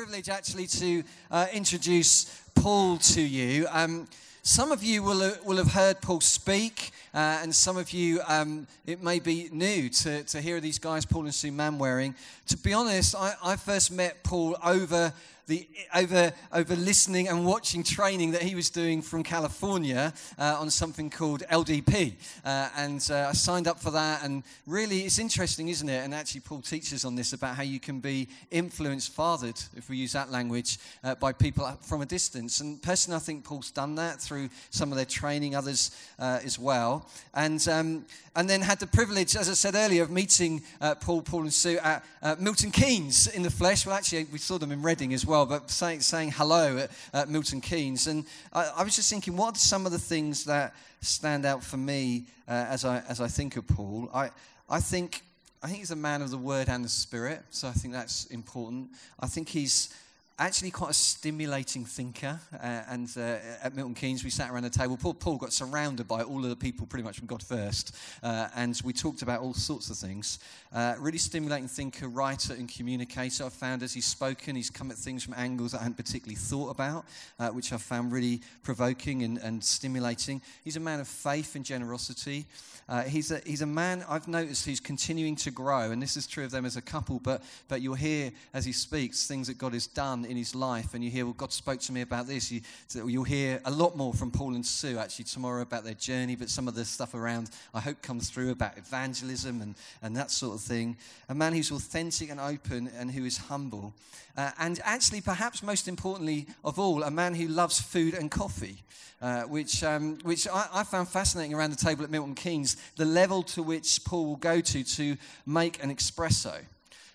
privilege actually to uh, introduce Paul to you. Um, some of you will, will have heard Paul speak, uh, and some of you, um, it may be new to, to hear these guys, Paul and Sue Manwaring. To be honest, I, I first met Paul over the, over, over listening and watching training that he was doing from California uh, on something called LDP. Uh, and uh, I signed up for that. And really, it's interesting, isn't it? And actually, Paul teaches on this about how you can be influenced, fathered, if we use that language, uh, by people from a distance. And personally, I think Paul's done that through some of their training, others uh, as well. And, um, and then had the privilege, as I said earlier, of meeting uh, Paul, Paul, and Sue at Milton Keynes in the flesh. Well, actually, we saw them in Reading as well but saying, saying hello at, at Milton Keynes. And I, I, was just thinking, what are some of the things that stand out for me uh, as, I, as I think of Paul? I, I, think, I think he's a man of the word and the spirit, so I think that's important. I think he's actually quite a stimulating thinker. Uh, and uh, at Milton Keynes, we sat around the table. Paul, Paul, got surrounded by all of the people pretty much from God First. Uh, and we talked about all sorts of things. Uh, really stimulating thinker, writer, and communicator. I've found as he's spoken, he's come at things from angles I hadn't particularly thought about, uh, which I've found really provoking and, and, stimulating. He's a man of faith and generosity. Uh, he's, a, he's a man I've noticed who's continuing to grow. And this is true of them as a couple, but, but you'll hear as he speaks things that God has done in his life, and you hear, well, God spoke to me about this. You, will hear a lot more from Paul and Sue actually tomorrow about their journey, but some of the stuff around, I hope, comes through about evangelism and, and that sort of thing. A man who's authentic and open and who is humble. Uh, and actually, perhaps most importantly of all, a man who loves food and coffee, uh, which, um, which I, I, found fascinating around the table at Milton Keynes, the level to which Paul will go to to make an espresso.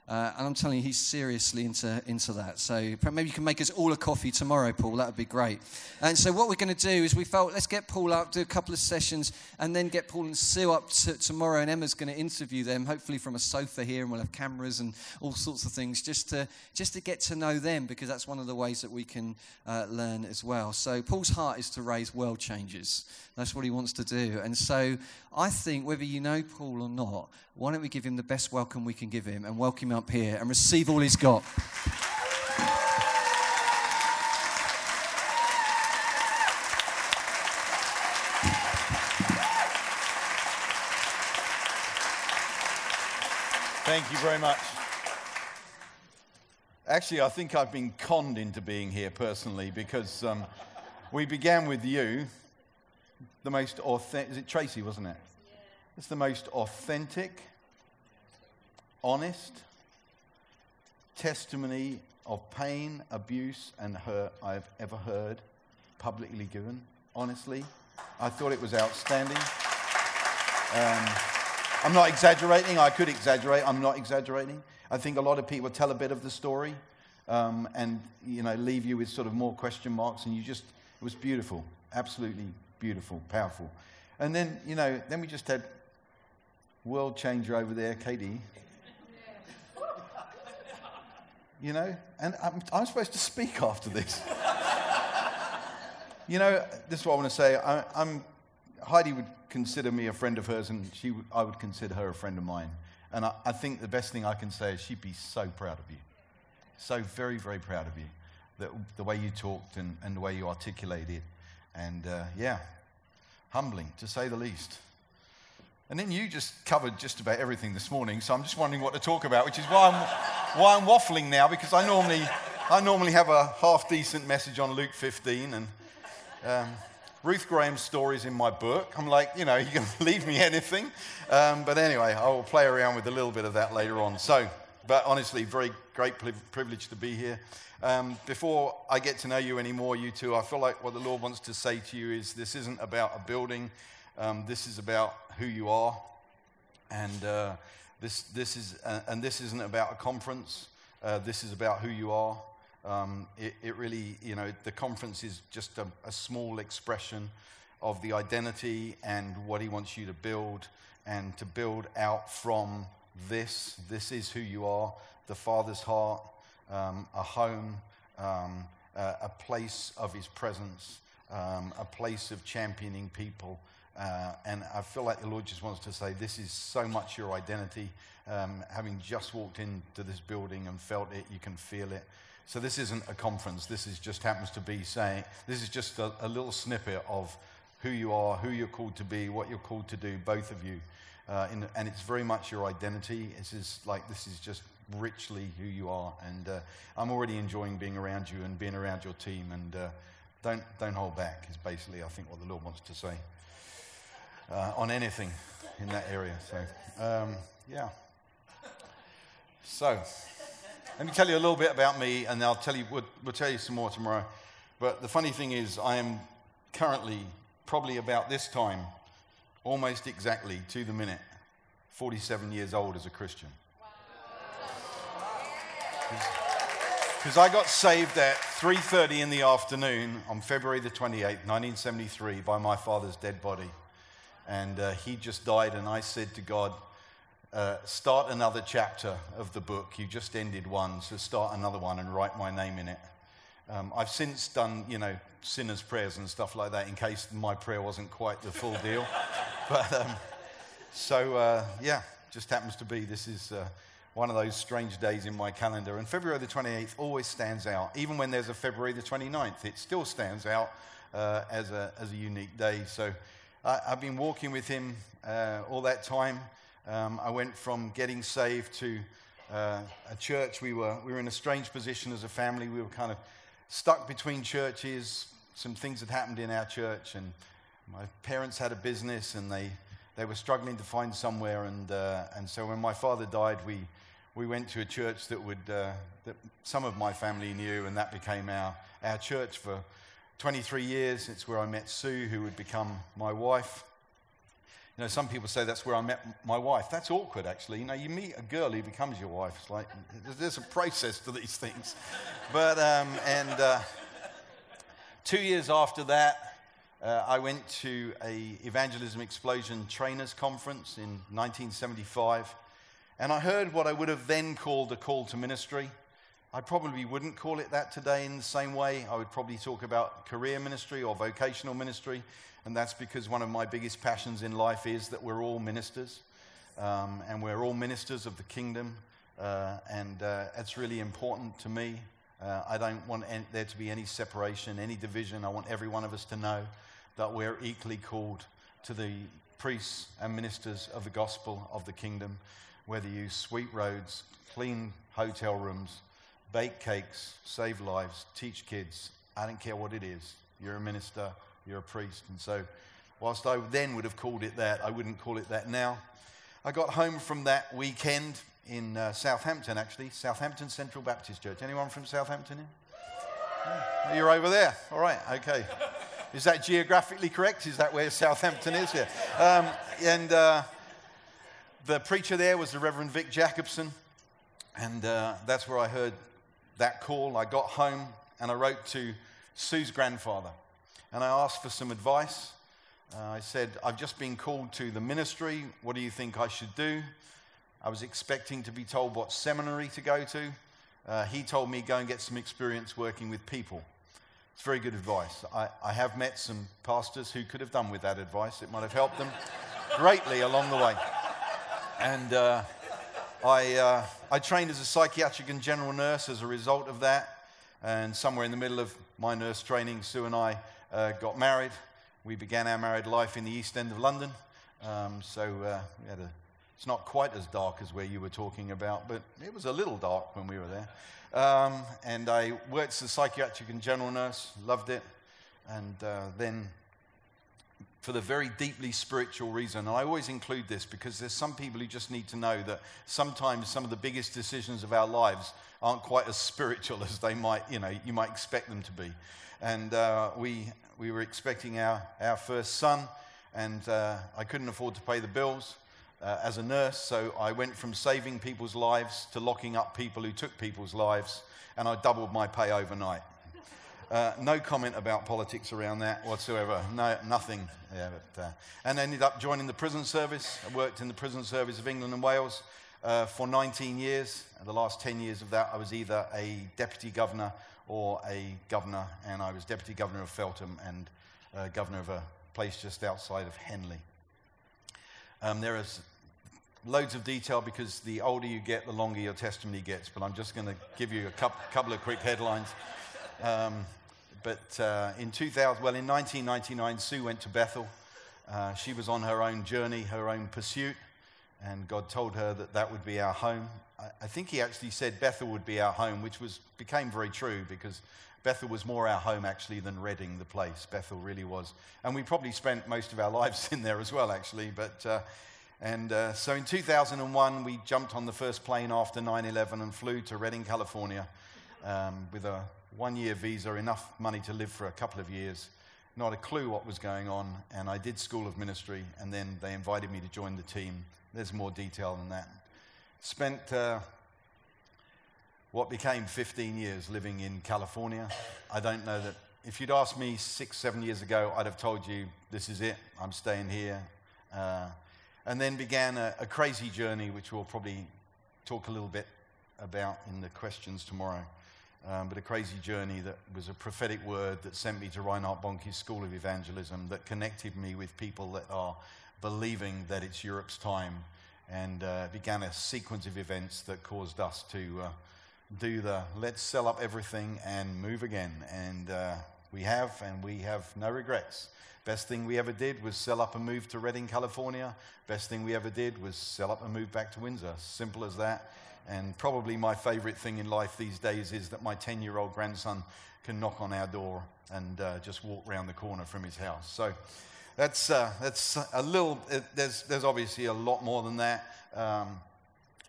Uh, and I'm telling you, he's seriously into, into that. So maybe you can make us all a coffee tomorrow, Paul. That would be great. And so what we're going to do is we felt let's get Paul up, do a couple of sessions, and then get Paul and Sue up to, tomorrow. And Emma's going to interview them, hopefully from a sofa here, and we'll have cameras and all sorts of things just to, just to get to know them, because that's one of the ways that we can uh, learn as well. So Paul's heart is to raise world changers. That's what he wants to do. And so I think whether you know Paul or not, why don't we give him the best welcome we can give him and welcome him up here and receive all he's got. Thank you very much. Actually, I think I've been conned into being here personally because um, we began with you the most authentic, is it Tracy, wasn't it? It's the most authentic, honest testimony of pain, abuse, and hurt I've ever heard publicly given, honestly. I thought it was outstanding. Um, I'm not exaggerating. I could exaggerate. I'm not exaggerating. I think a lot of people tell a bit of the story um, and, you know, leave you with sort of more question marks, and you just, it was beautiful. Absolutely beautiful, powerful. And then, you know, then we just had world changer over there, Katie. You know, and I'm, I'm supposed to speak after this. you know, this is what I want to say. I, am Heidi would consider me a friend of hers, and she, I would consider her a friend of mine. And I, I think the best thing I can say is she'd be so proud of you. So very, very proud of you. The, the way you talked and, and the way you articulated. And uh, yeah, humbling to say the least. And then you just covered just about everything this morning, so I'm just wondering what to talk about, which is why I'm, why I'm waffling now, because I normally, I normally have a half decent message on Luke 15 and um, Ruth Graham's stories in my book. I'm like, you know, you can leave me anything. Um, but anyway, I will play around with a little bit of that later on. So, but honestly, very great privilege to be here. Um, before I get to know you anymore, you two, I feel like what the Lord wants to say to you is this isn't about a building, um, this is about who you are. And, uh, this, this is, uh, and this isn't about a conference, uh, this is about who you are. Um, it, it, really, you know, the conference is just a, a small expression of the identity and what He wants you to build and to build out from this. This is who you are, the Father's heart um, a home, um, a, a, place of His presence, um, a place of championing people. Uh, and I feel like the Lord just wants to say, This is so much your identity. Um, having just walked into this building and felt it, you can feel it. So this isn't a conference. This is just happens to be saying, this is just a, a little snippet of who you are, who you're called to be, what you're called to do, both of you. Uh, in, and it's very much your identity. This is like, this is just richly who you are. And uh, I'm already enjoying being around you and being around your team. And uh, don't, don't hold back, is basically, I think, what the Lord wants to say uh, on anything in that area. So, um, yeah. So, let me tell you a little bit about me, and I'll tell you, we'll, we'll tell you some more tomorrow. But the funny thing is, I am currently, probably about this time, almost exactly to the minute, 47 years old as a Christian. Because I got saved at 3.30 in the afternoon on February the 28th, 1973, by my father's dead body. And uh, he just died, and I said to God, uh, start another chapter of the book. You just ended one, so start another one and write my name in it. Um, I've since done, you know, sinners' prayers and stuff like that in case my prayer wasn't quite the full deal. but um, so, uh, yeah, just happens to be this is uh, one of those strange days in my calendar. And February the 28th always stands out. Even when there's a February the 29th, it still stands out uh, as, a, as a unique day. So I, have been walking with him uh, all that time. Um, I went from getting saved to uh, a church. We were, we were in a strange position as a family. We were kind of stuck between churches. Some things had happened in our church, and my parents had a business and they, they were struggling to find somewhere. And, uh, and so when my father died, we, we went to a church that, would, uh, that some of my family knew, and that became our, our church for 23 years. It's where I met Sue, who would become my wife. You know, some people say that's where I met my wife. That's awkward, actually. You know, you meet a girl who becomes your wife. It's like there's a process to these things. But um, and uh, two years after that, uh, I went to a evangelism explosion trainers conference in 1975. And I heard what I would have then called a call to ministry. I probably wouldn't call it that today in the same way. I would probably talk about career ministry or vocational ministry. And that's because one of my biggest passions in life is that we're all ministers. Um, and we're all ministers of the kingdom. Uh, and uh, it's really important to me. Uh, I don't want any, there to be any separation, any division. I want every one of us to know that we're equally called to the priests and ministers of the gospel of the kingdom whether you sweep roads, clean hotel rooms, bake cakes, save lives, teach kids, I don't care what it is. You're a minister, you're a priest. And so, whilst I then would have called it that, I wouldn't call it that now. I got home from that weekend in uh, Southampton, actually, Southampton Central Baptist Church. Anyone from Southampton here? Yeah. You're over there. All right, okay. Is that geographically correct? Is that where Southampton is? Yeah. Um, and uh, the preacher there was the Reverend Vic Jackopson, and uh, that's where I heard that call. I got home and I wrote to Sue's grandfather, and I asked for some advice. Uh, I said, I've just been called to the ministry. What do you think I should do? I was expecting to be told what seminary to go to. Uh, he told me, go and get some experience working with people. It's very good advice. I, I have met some pastors who could have done with that advice. It might have helped them greatly along the way. And uh, I, uh, I trained as a psychiatric and general nurse as a result of that. And somewhere in the middle of my nurse training, Sue and I uh, got married. We began our married life in the East End of London. Um, so uh, a, it's not quite as dark as where you were talking about, but it was a little dark when we were there. Um, and I worked as a psychiatric and general nurse, loved it. And uh, then for the very deeply spiritual reason. And I always include this because there's some people who just need to know that sometimes some of the biggest decisions of our lives aren't quite as spiritual as they might, you know, you might expect them to be. And uh, we, we were expecting our, our first son, and uh, I couldn't afford to pay the bills. Uh, as a nurse, so I went from saving people's lives to locking up people who took people's lives, and I doubled my pay overnight. Uh, no comment about politics around that whatsoever. No, nothing. Yeah, but, uh, and ended up joining the prison service. I worked in the prison service of England and Wales uh, for 19 years. And the last 10 years of that, I was either a deputy governor or a governor, and I was deputy governor of Feltham and uh, governor of a place just outside of Henley. Um, there is loads of detail because the older you get, the longer your testimony gets. But I'm just going to give you a couple of quick headlines. Um, but uh, in 2000, well, in 1999, Sue went to Bethel. Uh, she was on her own journey, her own pursuit, and God told her that that would be our home. I, I think He actually said Bethel would be our home, which was became very true because Bethel was more our home actually than Redding, the place. Bethel really was, and we probably spent most of our lives in there as well, actually. But uh, and uh, so in 2001, we jumped on the first plane after 9/11 and flew to Redding, California, um, with a one-year visa, enough money to live for a couple of years. Not a clue what was going on, and I did School of Ministry, and then they invited me to join the team. There's more detail than that. Spent uh, what became 15 years living in California. I don't know that if you'd asked me six, seven years ago, I'd have told you, this is it, I'm staying here. Uh, and then began a, a, crazy journey, which we'll probably talk a little bit about in the questions tomorrow. Um, but a crazy journey that was a prophetic word that sent me to Reinhard Bonnke's School of Evangelism, that connected me with people that are believing that it's Europe's time, and uh, began a sequence of events that caused us to. Uh, do the let's sell up everything and move again. And uh, we have, and we have no regrets. Best thing we ever did was sell up and move to Redding, California. Best thing we ever did was sell up and move back to Windsor. Simple as that. And probably my favorite thing in life these days is that my 10 year old grandson can knock on our door and uh, just walk round the corner from his house. So that's, uh, that's a little, it, there's, there's obviously a lot more than that. Um,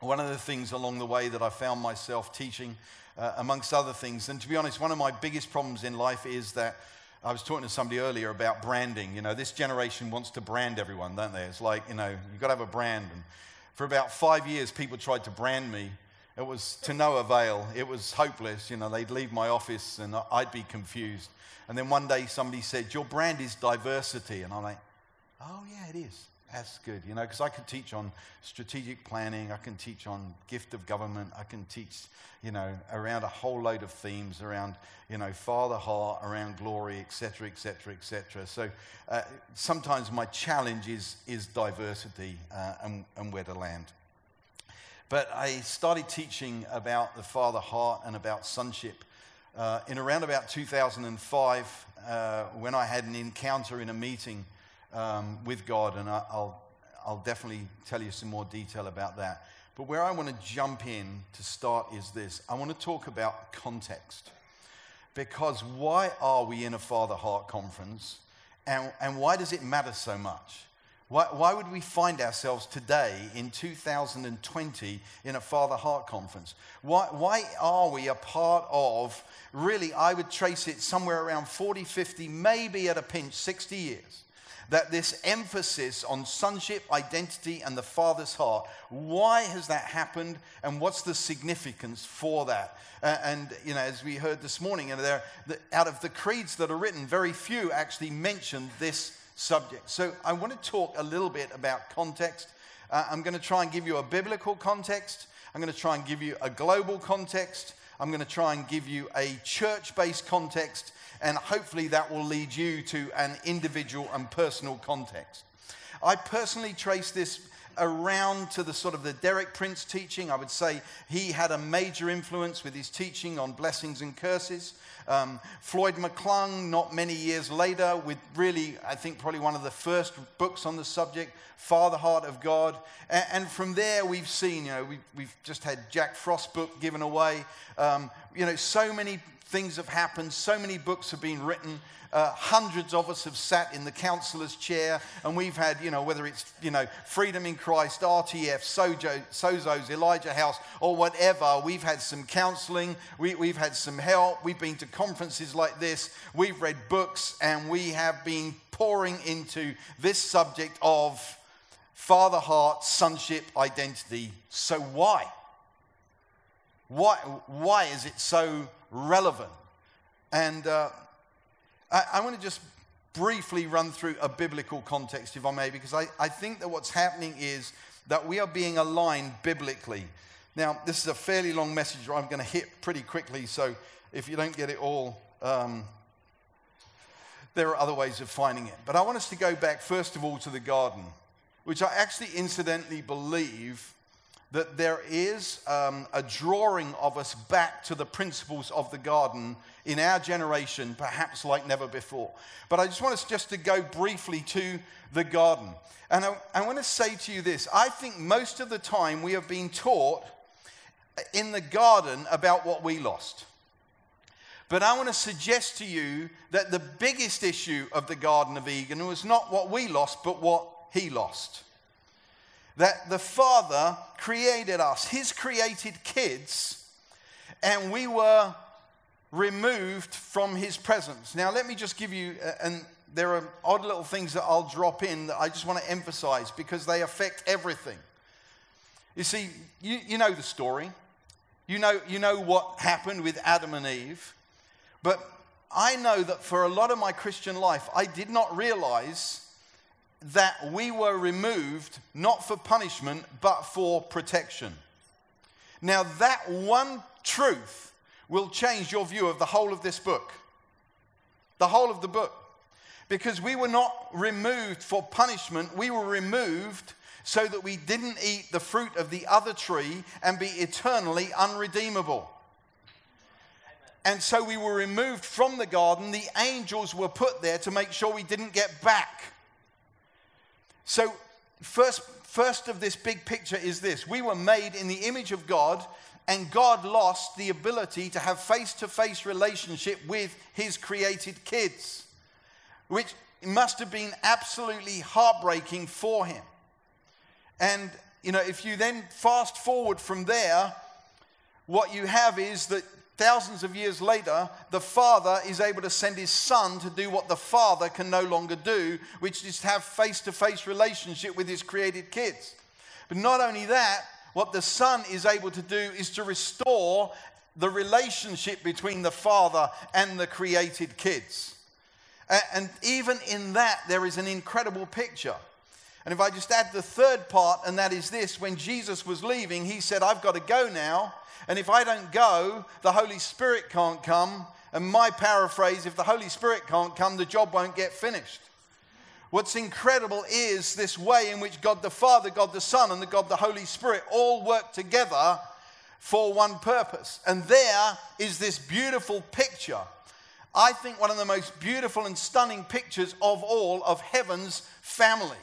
one of the things along the way that I found myself teaching, uh, amongst other things, and to be honest, one of my biggest problems in life is that I was talking to somebody earlier about branding. You know, this generation wants to brand everyone, don't they? It's like, you know, you've got to have a brand. And for about five years, people tried to brand me. It was to no avail. It was hopeless. You know, they'd leave my office and I'd be confused. And then one day somebody said, Your brand is diversity. And I'm like, Oh, yeah, it is. That's good, you know, because I could teach on strategic planning, I can teach on gift of government, I can teach, you know, around a whole load of themes around, you know, father heart, around glory, etc., etc., etc. So uh, sometimes my challenge is, is diversity uh, and, and where to land. But I started teaching about the father heart and about sonship uh, in around about 2005 uh, when I had an encounter in a meeting um, with God, and I'll, I'll definitely tell you some more detail about that. But where I want to jump in to start is this I want to talk about context. Because why are we in a Father Heart conference? And, and why does it matter so much? Why, why, would we find ourselves today in 2020 in a Father Heart conference? Why, why are we a part of, really, I would trace it somewhere around 40, 50, maybe at a pinch, 60 years? That this emphasis on sonship, identity, and the Father's heart, why has that happened and what's the significance for that? Uh, and, you know, as we heard this morning, there, the, out of the creeds that are written, very few actually mention this subject. So I want to talk a little bit about context. Uh, I'm going to try and give you a biblical context. I'm going to try and give you a global context. I'm going to try and give you a church based context and hopefully that will lead you to an individual and personal context. I personally trace this around to the sort of the Derek Prince teaching. I would say he had a major influence with his teaching on blessings and curses. Um, Floyd McClung, not many years later, with really, I think, probably one of the first books on the subject, Father Heart of God. And, and from there, we've seen, you know, we, we've just had Jack Frost book given away. Um, you know, so many things have happened, so many books have been written. Uh, hundreds of us have sat in the counselor's chair, and we've had, you know, whether it's, you know, Freedom in Christ, RTF, Sojo, Sozo's, Elijah House, or whatever. We've had some counseling, we, we've had some help, we've been to conferences like this, we've read books, and we have been pouring into this subject of father heart, sonship, identity. So, why? Why, why is it so relevant. And uh, I, I want to just briefly run through a biblical context, if I may, because I, I think that what's happening is that we are being aligned biblically. Now, this is a fairly long message I'm going to hit pretty quickly, so if you don't get it all, um, there are other ways of finding it. But I want us to go back, first of all, to the garden. which I actually incidentally believe that there is um, a drawing of us back to the principles of the garden in our generation, perhaps like never before. But I just want us just to go briefly to the garden. And I, I want to say to you this I think most of the time we have been taught in the garden about what we lost. But I want to suggest to you that the biggest issue of the Garden of Eden was not what we lost, but what he lost. That the Father created us, his created kids, and we were removed from his presence. Now, let me just give you, uh, and there are odd little things that I'll drop in that I just want to emphasize because they affect everything. You see, you, you know the story. You know, you know what happened with Adam and Eve. But I know that for a lot of my Christian life, I did not realize that we were removed not for punishment, but for protection. Now, that one truth will change your view of the whole of this book. The whole of the book. Because we were not removed for punishment, we were removed so that we didn't eat the fruit of the other tree and be eternally unredeemable. And so we were removed from the garden. The angels were put there to make sure we didn't get back. So, first, first of this big picture is this we were made in the image of God, and God lost the ability to have face to face relationship with his created kids, which must have been absolutely heartbreaking for him. And, you know, if you then fast forward from there, what you have is that thousands of years later, the Father is able to send his Son to do what the Father can no longer do, which is to have face to face relationship with his created kids. But not only that, what the Son is able to do is to restore the relationship between the Father and the created kids. And even in that, there is an incredible picture. And if I just add the third part, and that is this when Jesus was leaving, he said, I've got to go now. And if I don't go, the Holy Spirit can't come. And my paraphrase if the Holy Spirit can't come, the job won't get finished. What's incredible is this way in which God the Father, God the Son, and the God the Holy Spirit all work together for one purpose. And there is this beautiful picture. I think one of the most beautiful and stunning pictures of all of heaven's family.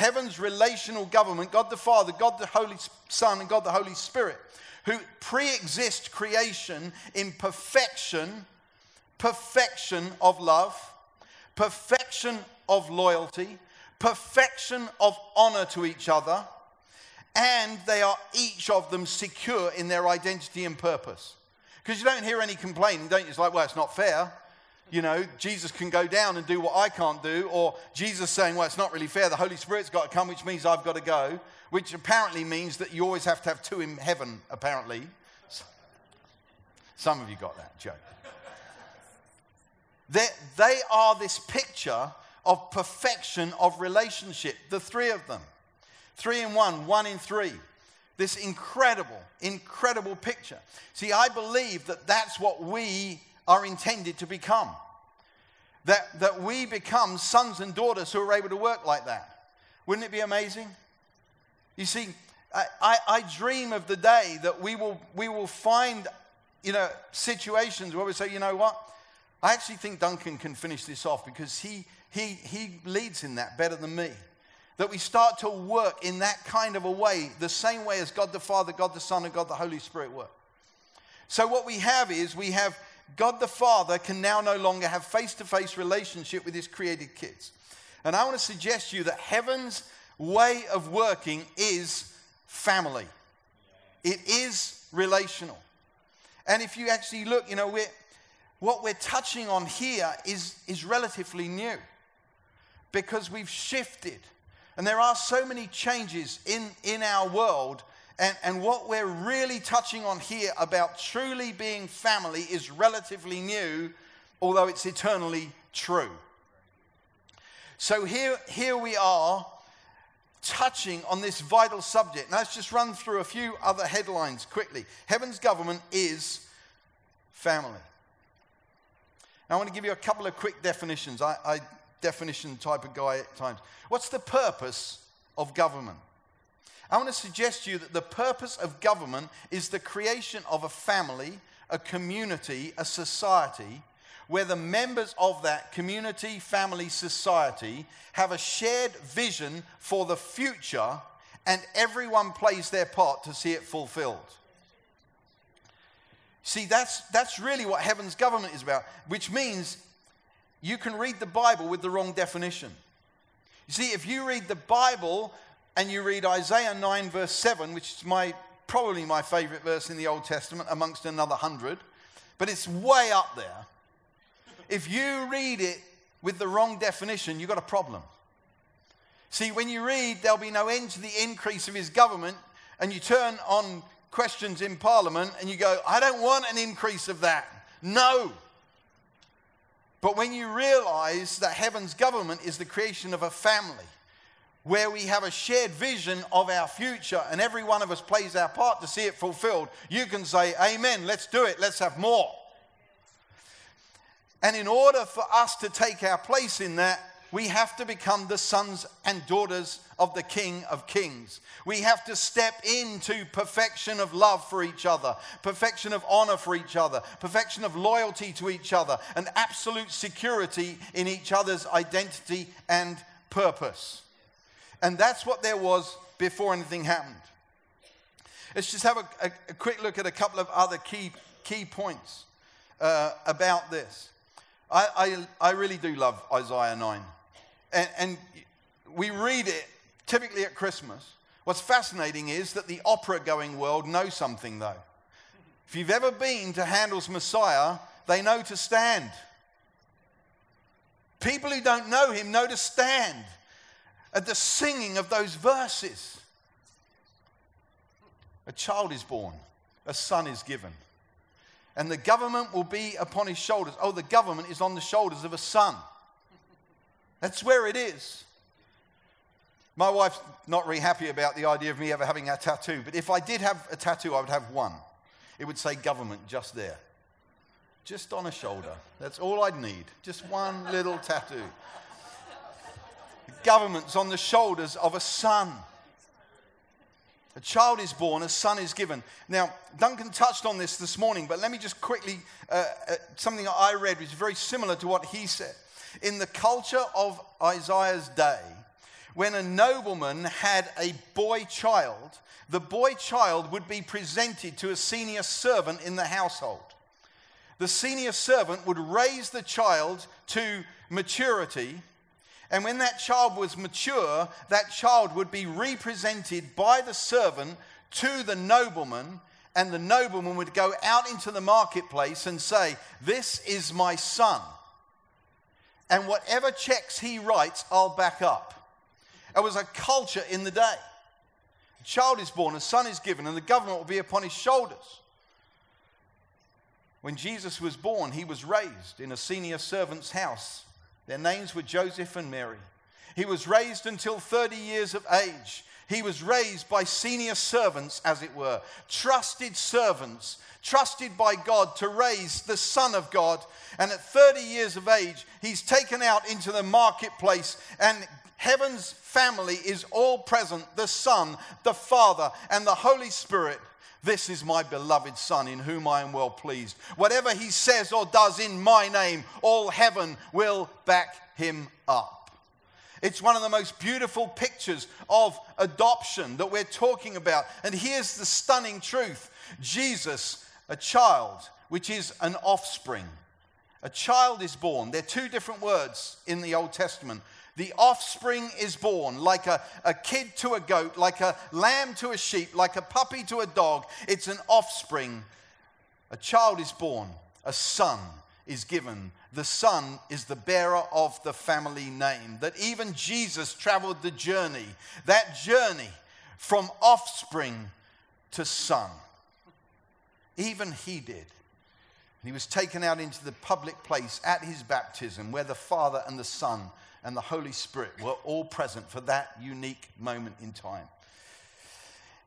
Heaven's relational government, God the Father, God the Holy Son, and God the Holy Spirit who pre exist creation in perfection, perfection of love, perfection of loyalty, perfection of honor to each other, and they are each of them secure in their identity and purpose. Because you don't hear any complaining, don't you? It's like, well, it's not fair. You know, Jesus can go down and do what I can't do, or Jesus saying, well, it's not really fair. The Holy Spirit's got to come, which means I've got to go which apparently means that you always have to have two in heaven, apparently. Some of you got that joke. they, they are this picture of perfection of relationship, the three of them. Three in one, one in three. This incredible, incredible picture. See, I believe that that's what we are intended to become. That, that we become sons and daughters who are able to work like that. Wouldn't it be amazing? You see, I, I, I dream of the day that we will, we will find, you know, situations where we say, you know what? I actually think Duncan can finish this off because he, he, he leads in that better than me. That we start to work in that kind of a way, the same way as God the Father, God the Son, and God the Holy Spirit work. So, what we have is we have God the Father can now no longer have face to face relationship with his created kids. And I want to suggest to you that heaven's way of working is family, it is relational. And if you actually look, you know, we're, what we're touching on here is, is relatively new because we've shifted. And there are so many changes in, in our world. And, and what we're really touching on here about truly being family is relatively new, although it's eternally true. So here, here we are touching on this vital subject. Now, let's just run through a few other headlines quickly. Heaven's government is family. Now, I want to give you a couple of quick definitions. I, I definition type of guy at times. What's the purpose of government. I want to suggest to you that the purpose of government is the creation of a family, a community, a society where the members of that community, family, society have a shared vision for the future and everyone plays their part to see it fulfilled. See, that's, that's really what heaven's government is about, which means you can read the Bible with the wrong definition. You see, if you read the Bible and you read Isaiah 9, verse 7, which is my, probably my favorite verse in the Old Testament amongst another hundred, but it's way up there. If you read it with the wrong definition, you've got a problem. See, when you read, there'll be no end to the increase of his government, and you turn on questions in Parliament and you go, I don't want an increase of that. No. But when you realize that heaven's government is the creation of a family where we have a shared vision of our future and every one of us plays our part to see it fulfilled, you can say, Amen, let's do it, let's have more. And in order for us to take our place in that, we have to become the sons and daughters of the King of Kings. We have to step into perfection of love for each other, perfection of honor for each other, perfection of loyalty to each other, and absolute security in each other's identity and purpose. And that's what there was before anything happened. Let's just have a, a, a quick look at a couple of other key, key points uh, about this. I, I, I really do love Isaiah 9. And, and we read it typically at Christmas. What's fascinating is that the opera going world knows something, though. If you've ever been to Handel's Messiah, they know to stand. People who don't know him know to stand at the singing of those verses. A child is born, a son is given, and the government will be upon his shoulders. Oh, the government is on the shoulders of a son. That's where it is. My wife's not really happy about the idea of me ever having a tattoo, but if I did have a tattoo, I would have one. It would say government just there, just on a shoulder. That's all I'd need. Just one little tattoo. Government's on the shoulders of a son. A child is born, a son is given. Now, Duncan touched on this this morning, but let me just quickly, uh, uh, something I read which is very similar to what he said. In the culture of Isaiah's day, when a nobleman had a boy child, the boy child would be presented to a senior servant in the household. The senior servant would raise the child to maturity, and when that child was mature, that child would be represented by the servant to the nobleman, and the nobleman would go out into the marketplace and say, This is my son and whatever checks he writes, I'll back up. It was a culture in the day. A child is born, a son is given, and the government will be upon his shoulders. When Jesus was born, he was raised in a senior servant's house. Their names were Joseph and Mary. He was raised until 30 years of age. He was raised by senior servants, as it were, trusted servants, trusted by God to raise the Son of God. And at 30 years of age, he's taken out into the marketplace, and heaven's family is all present the Son, the Father, and the Holy Spirit. This is my beloved Son in whom I am well pleased. Whatever he says or does in my name, all heaven will back him up. It's one of the most beautiful pictures of adoption that we're talking about. And here's the stunning truth Jesus, a child, which is an offspring. A child is born. They're two different words in the Old Testament. The offspring is born like a, a kid to a goat, like a lamb to a sheep, like a puppy to a dog. It's an offspring. A child is born, a son is given. The Son is the bearer of the family name. That even Jesus traveled the journey, that journey from offspring to son. Even he did. He was taken out into the public place at his baptism where the Father and the Son and the Holy Spirit were all present for that unique moment in time.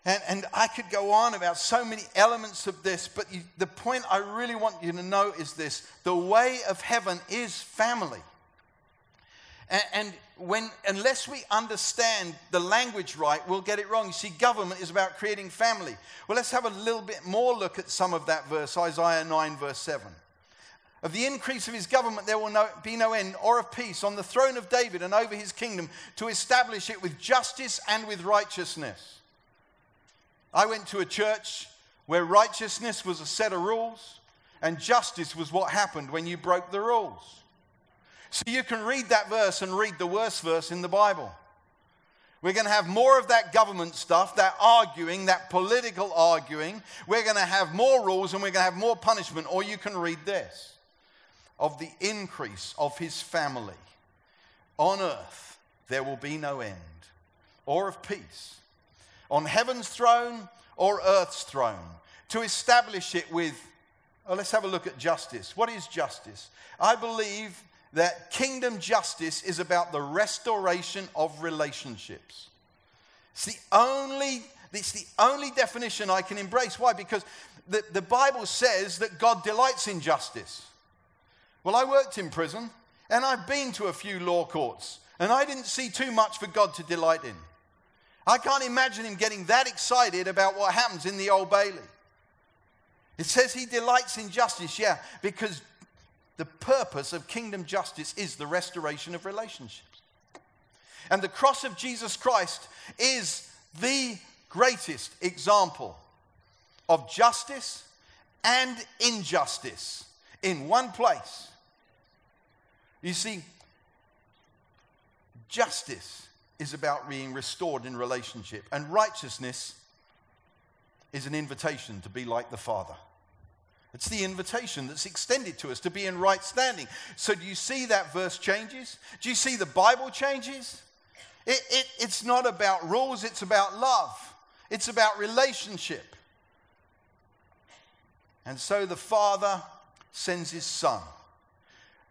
And, and I could go on about so many elements of this, but you, the point I really want you to know is this the way of heaven is family. And, and when, unless we understand the language right, we'll get it wrong. You see, government is about creating family. Well, let's have a little bit more look at some of that verse, Isaiah 9, verse 7. Of the increase of his government, there will no, be no end, or of peace on the throne of David and over his kingdom to establish it with justice and with righteousness. I went to a church where righteousness was a set of rules and justice was what happened when you broke the rules. So you can read that verse and read the worst verse in the Bible. We're going to have more of that government stuff, that arguing, that political arguing. We're going to have more rules and we're going to have more punishment. Or you can read this of the increase of his family. On earth there will be no end, or of peace. On heaven's throne or earth's throne, to establish it with. Oh, let's have a look at justice. What is justice? I believe that kingdom justice is about the restoration of relationships. It's the only, it's the only definition I can embrace. Why? Because the, the Bible says that God delights in justice. Well, I worked in prison and I've been to a few law courts and I didn't see too much for God to delight in. I can't imagine him getting that excited about what happens in the Old Bailey. It says he delights in justice, yeah, because the purpose of kingdom justice is the restoration of relationships. And the cross of Jesus Christ is the greatest example of justice and injustice in one place. You see, justice is about being restored in relationship, and righteousness is an invitation to be like the Father. It's the invitation that's extended to us to be in right standing. So, do you see that verse changes? Do you see the Bible changes? It, it, it's not about rules, it's about love, it's about relationship. And so, the Father sends His Son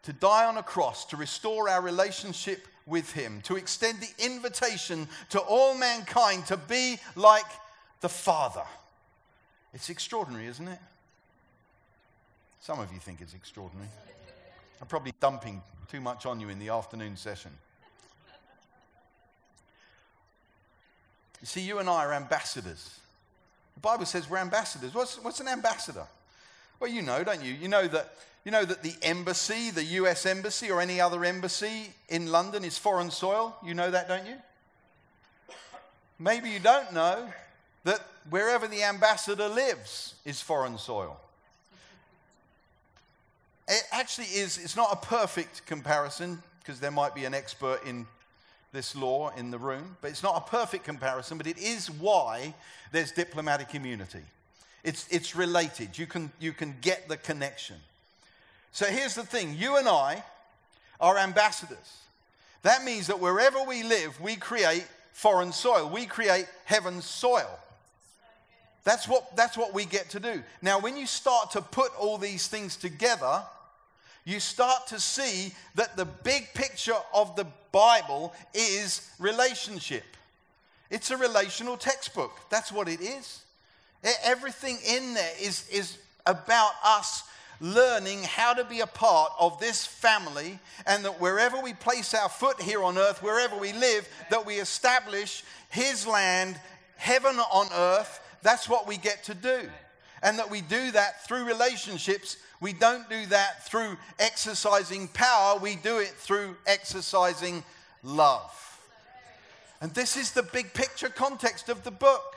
to die on a cross to restore our relationship with Him, to extend the invitation to all mankind to be like the Father. It's extraordinary, isn't it? Some of you think it's extraordinary. I'm probably dumping too much on you in the afternoon session. You see, you and I are ambassadors. The Bible says we're ambassadors. What's, what's an ambassador? Well, you know, don't you? You know that you know that the embassy, the US embassy, or any other embassy in London is foreign soil? You know that, don't you? Maybe you don't know that wherever the ambassador lives is foreign soil it actually is, it's not a perfect comparison because there might be an expert in this law in the room, but it's not a perfect comparison, but it is why there's diplomatic immunity. It's, it's related. You can, you can get the connection. So here's the thing you and I are ambassadors. That means that wherever we live, we create foreign soil, we create heaven's soil. That's what, that's what we get to do. Now, when you start to put all these things together, you start to see that the big picture of the Bible is relationship. It's a relational textbook. That's what it is. Everything in there is, is about us learning how to be a part of this family and that wherever we place our foot here on earth, wherever we live, that we establish His land, heaven on earth, that's what we get to do. And that we do that through relationships. We don't do that through exercising power, we do it through exercising love. And this is the big picture context of the book.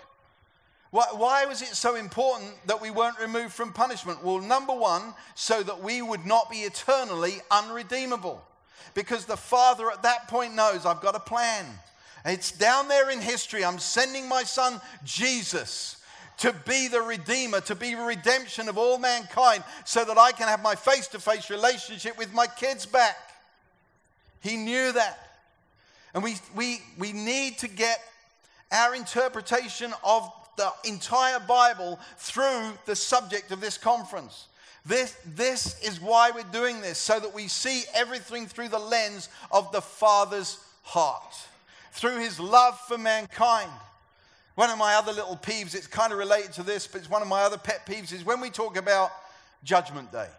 Why, why, was it so important that we weren't removed from punishment? Well, number one, so that we would not be eternally unredeemable. Because the Father at that point knows I've got a plan. It's down there in history. I'm sending my son Jesus to be the redeemer, to be the redemption of all mankind, so that I can have my face to face relationship with my kids back. He knew that. And we, we, we need to get our interpretation of the entire Bible through the subject of this conference. This, this is why we're doing this, so that we see everything through the lens of the Father's heart, through his love for mankind. One of my other little peeves, it's kind of related to this, but it's one of my other pet peeves, is when we talk about Judgment Day.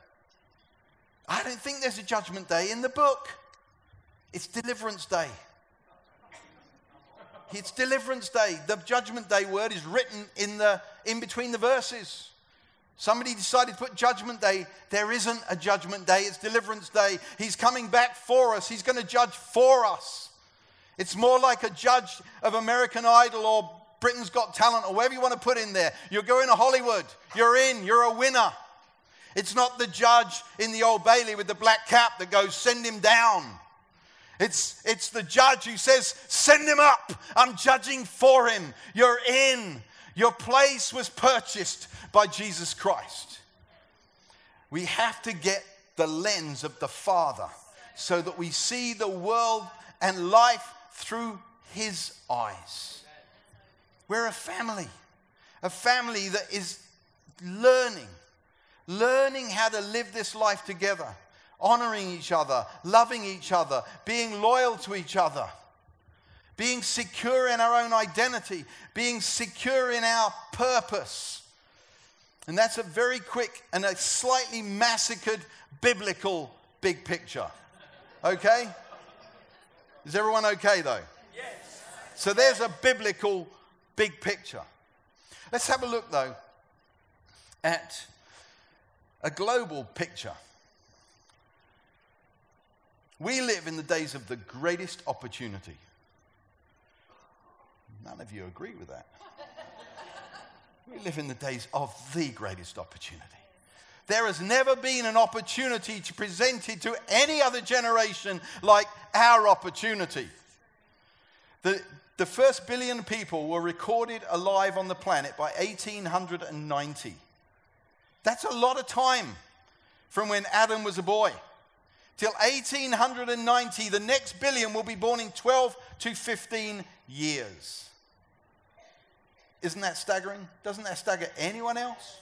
I don't think there's a Judgment Day in the book. It's deliverance day. It's deliverance day. The judgment day word is written in, the, in between the verses. Somebody decided to put judgment day. There isn't a judgment day, it's deliverance day. He's coming back for us, He's going to judge for us. It's more like a judge of American Idol or Britain's Got Talent or whatever you want to put in there. You're going to Hollywood, you're in, you're a winner. It's not the judge in the Old Bailey with the black cap that goes, send him down. It's, it's the judge who says, Send him up. I'm judging for him. You're in. Your place was purchased by Jesus Christ. We have to get the lens of the Father so that we see the world and life through his eyes. We're a family, a family that is learning, learning how to live this life together honoring each other, loving each other, being loyal to each other, being secure in our own identity, being secure in our purpose. And that's a very quick and a slightly massacred biblical big picture. Okay? Is everyone okay though? Yes. So there's a biblical big picture. Let's have a look though at a global picture. We live in the days of the greatest opportunity. None of you agree with that. We live in the days of the greatest opportunity. There has never been an opportunity to present it to any other generation like our opportunity. The, the first billion people were recorded alive on the planet by 1890. That's a lot of time from when Adam was a boy till 1890, the next billion will be born in 12 to 15 years. Isn't that staggering? Doesn't that stagger anyone else?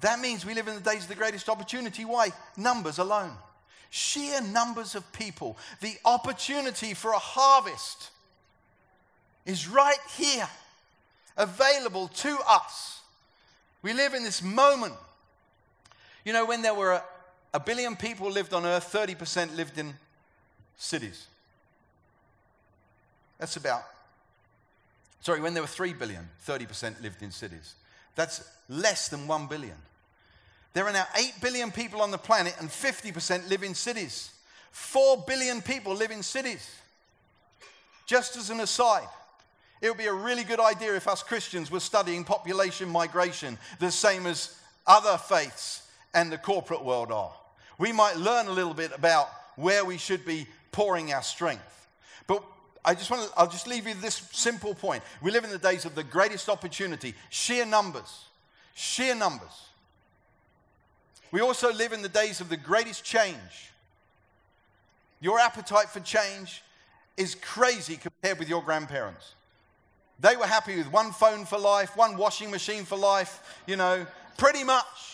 That means we live in the days of the greatest opportunity. Why? Numbers alone. Sheer numbers of people. The opportunity for a harvest is right here, available to us. We live in this moment you know, when there were a, a billion people lived on earth, 30% lived in cities. That's about, sorry, when there were 3 billion, 30% lived in cities. That's less than 1 billion. There are now 8 billion people on the planet, and 50% live in cities. 4 billion people live in cities. Just as an aside, it would be a really good idea if us Christians were studying population migration the same as other faiths and the corporate world are. We might learn a little bit about where we should be pouring our strength. But I just want to, I'll just leave you this simple point. We live in the days of the greatest opportunity, sheer numbers, sheer numbers. We also live in the days of the greatest change. Your appetite for change is crazy compared with your grandparents. They were happy with one phone for life, one washing machine for life, you know, pretty much.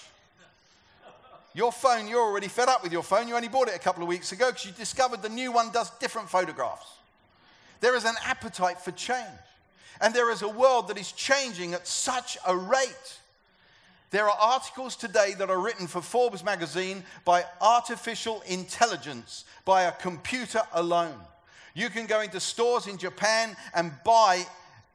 Your phone, you're already fed up with your phone. You only bought it a couple of weeks ago because you discovered the new one does different photographs. There is an appetite for change. And there is a world that is changing at such a rate. There are articles today that are written for Forbes magazine by artificial intelligence, by a computer alone. You can go into stores in Japan and buy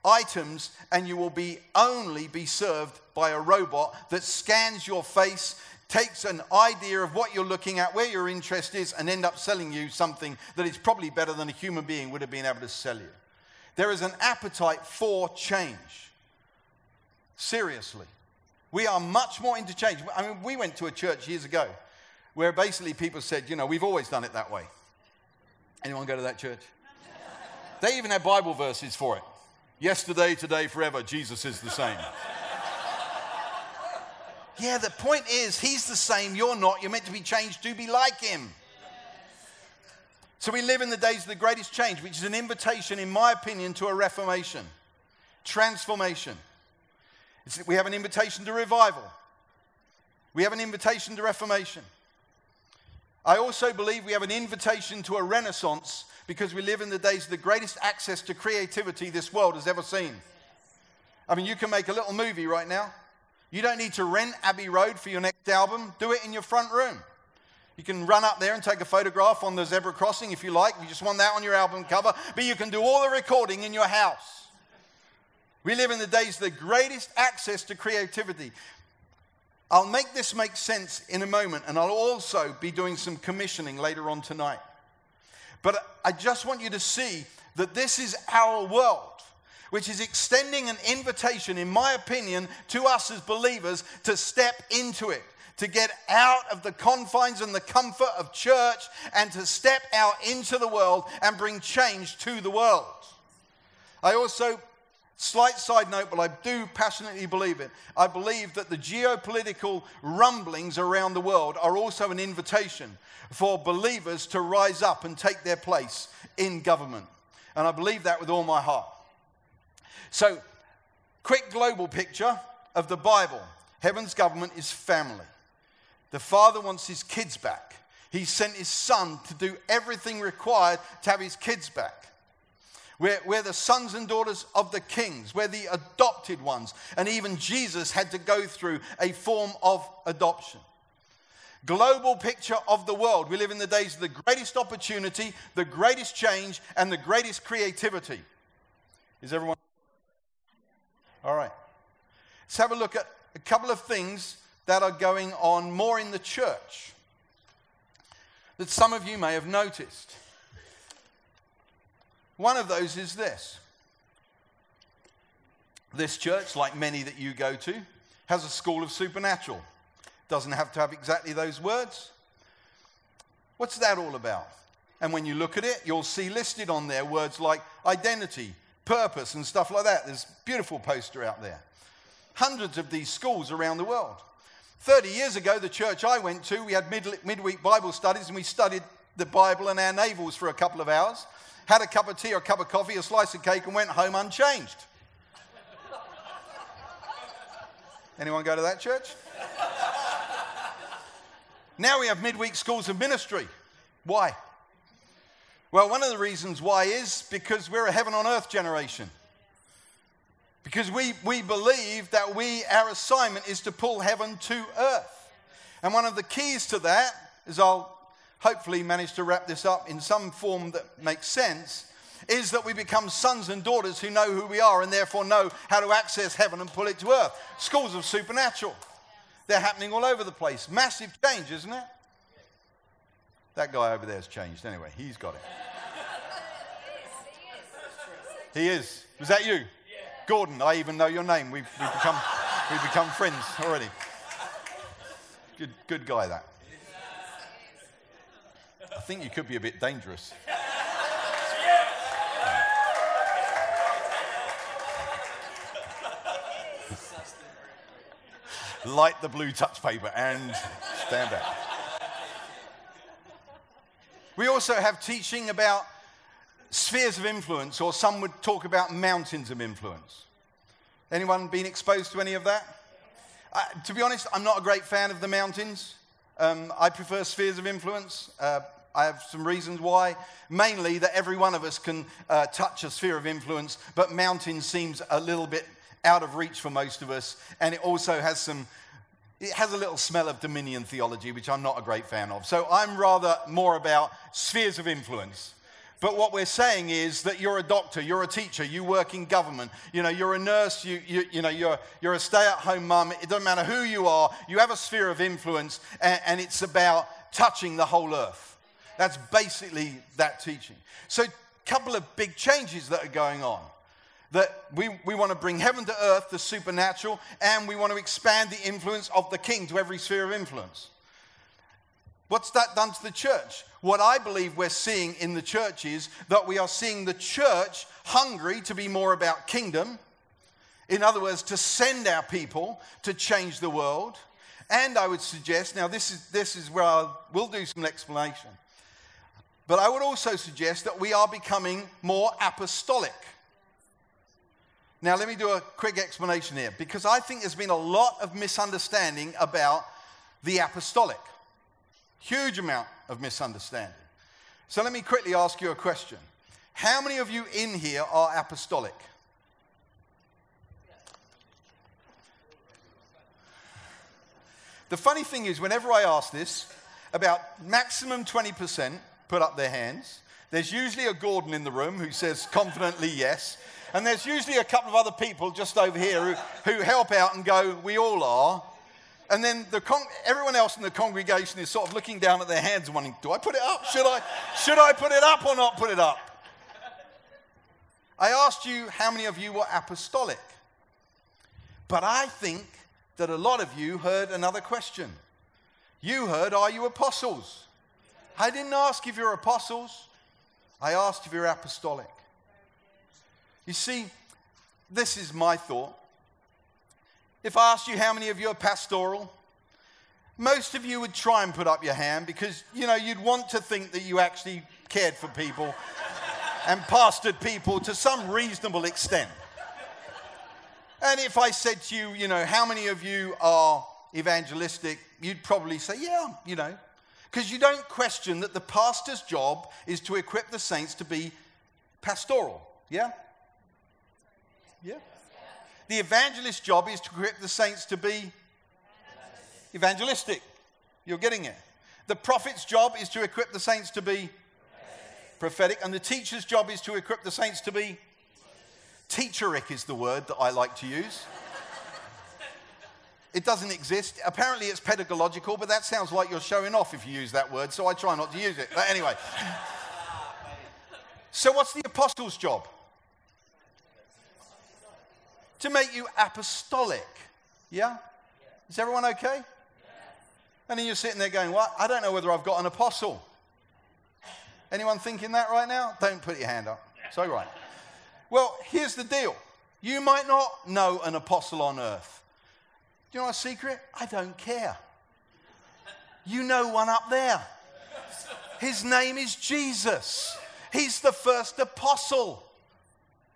items and you will be only be served by a robot that scans your face takes an idea of what you're looking at, where your interest is, and end up selling you something that is probably better than a human being would have been able to sell you. There is an appetite for change. Seriously. We are much more into change. I mean, we went to a church years ago where basically people said, you know, we've always done it that way. Anyone go to that church? they even had Bible verses for it. Yesterday, today, forever, Jesus is the same. Yeah, the point is, he's the same, you're not. You're meant to be changed to be like him. So we live in the days of the greatest change, which is an invitation, in my opinion, to a reformation, transformation. We have an invitation to revival, we have an invitation to reformation. I also believe we have an invitation to a renaissance because we live in the days of the greatest access to creativity this world has ever seen. I mean, you can make a little movie right now. You don't need to rent Abbey Road for your next album, do it in your front room. You can run up there and take a photograph on the zebra crossing if you like. You just want that on your album cover. But you can do all the recording in your house. We live in the days of the greatest access to creativity. I'll make this make sense in a moment, and I'll also be doing some commissioning later on tonight. But I just want you to see that this is our world, which is extending an invitation, in my opinion, to us as believers to step into it to get out of the confines and the comfort of church and to step out into the world and bring change to the world. I also, slight side note, but I do passionately believe it. I believe that the geopolitical rumblings around the world are also an invitation for believers to rise up and take their place in government. And I believe that with all my heart. So, quick global picture of the Bible. Heaven's government is family. The father wants his kids back. He sent his son to do everything required to have his kids back. We're, we're, the sons and daughters of the kings. We're the adopted ones. And even Jesus had to go through a form of adoption. Global picture of the world. We live in the days of the greatest opportunity, the greatest change, and the greatest creativity. Is everyone? All right. Let's have a look at a couple of things that are going on more in the church that some of you may have noticed. One of those is this. This church, like many that you go to, has a school of supernatural. Doesn't have to have exactly those words. What's that all about? And when you look at it, you'll see listed on there words like identity, purpose, and stuff like that. There's beautiful poster out there. Hundreds of these schools around the world. 30 years ago, the church I went to, we had mid- midweek Bible studies and we studied the Bible and our navels for a couple of hours, had a cup of tea or a cup of coffee, a slice of cake, and went home unchanged. Anyone go to that church? now we have midweek schools of ministry. Why? Well, one of the reasons why is because we're a heaven on earth generation. Because we, we believe that we, our assignment is to pull heaven to earth. And one of the keys to that is I'll hopefully manage to wrap this up in some form that makes sense is that we become sons and daughters who know who we are and therefore know how to access heaven and pull it to earth. Schools of supernatural. They're happening all over the place. Massive change, isn't it? That guy over there has changed. Anyway, he's got it. He is. Was that you? Gordon, I even know your name. We've, we've, become, we've become friends already. Good, good guy, that. I think you could be a bit dangerous. Light the blue touch paper and stand back. We also have teaching about spheres of influence, or some would talk about mountains of influence. Anyone been exposed to any of that? Uh, to be honest, I'm not a great fan of the mountains. Um, I prefer spheres of influence. Uh, I have some reasons why. Mainly that every one of us can uh, touch a sphere of influence, but mountains seems a little bit out of reach for most of us, and it also has some. It has a little smell of dominion theology, which I'm not a great fan of. So I'm rather more about spheres of influence. But what we're saying is that you're a doctor, you're a teacher, you work in government, you know, you're a nurse, you, you, you know, you're, you're a stay at home mum. It doesn't matter who you are, you have a sphere of influence, and, and it's about touching the whole earth. That's basically that teaching. So, a couple of big changes that are going on. That we, we want to bring heaven to earth, the supernatural, and we want to expand the influence of the king to every sphere of influence. What's that done to the church? What I believe we're seeing in the church is that we are seeing the church hungry to be more about kingdom. In other words, to send our people to change the world. And I would suggest, now this is, this is where I will do some explanation, but I would also suggest that we are becoming more apostolic. Now, let me do a quick explanation here because I think there's been a lot of misunderstanding about the apostolic. Huge amount of misunderstanding. So let me quickly ask you a question. How many of you in here are apostolic? The funny thing is, whenever I ask this, about maximum 20% put up their hands. There's usually a Gordon in the room who says confidently yes. And there's usually a couple of other people just over here who, who help out and go, We all are. And then the con- everyone else in the congregation is sort of looking down at their hands and wondering, Do I put it up? Should I, should I put it up or not put it up? I asked you how many of you were apostolic. But I think that a lot of you heard another question. You heard, Are you apostles? I didn't ask if you're apostles, I asked if you're apostolic. You see, this is my thought. If I asked you how many of you are pastoral, most of you would try and put up your hand because, you know, you'd want to think that you actually cared for people and pastored people to some reasonable extent. And if I said to you, you know, how many of you are evangelistic, you'd probably say, yeah, you know. Because you don't question that the pastor's job is to equip the saints to be pastoral. Yeah? Yeah? The evangelist's job is to equip the saints to be evangelistic. You're getting it. The prophet's job is to equip the saints to be prophetic, and the teacher's job is to equip the saints to be Teacheric is the word that I like to use. It doesn't exist. Apparently, it's pedagogical, but that sounds like you're showing off if you use that word, so I try not to use it. But anyway. So, what's the apostle's job? To make you apostolic. Yeah? Is everyone okay? And then you're sitting there going, What? I don't know whether I've got an apostle. Anyone thinking that right now? Don't put your hand up. So, right. Well, here's the deal you might not know an apostle on earth. Do you know a secret? I don't care. You know one up there. His name is Jesus. He's the first apostle.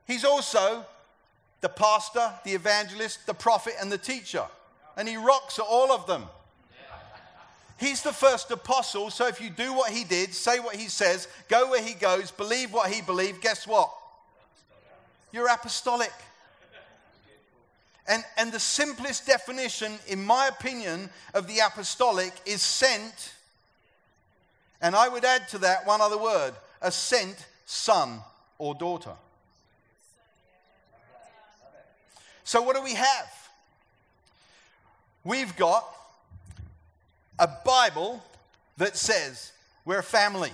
He's also the pastor, the evangelist, the prophet, and the teacher. And he rocks at all of them. He's the first apostle, so if you do what he did, say what he says, go where he goes, believe what he believed, guess what? You're apostolic. And, and the simplest definition, in my opinion, of the apostolic is sent. And I would add to that one other word a sent son or daughter. So, what do we have? We've got a Bible that says we're a family.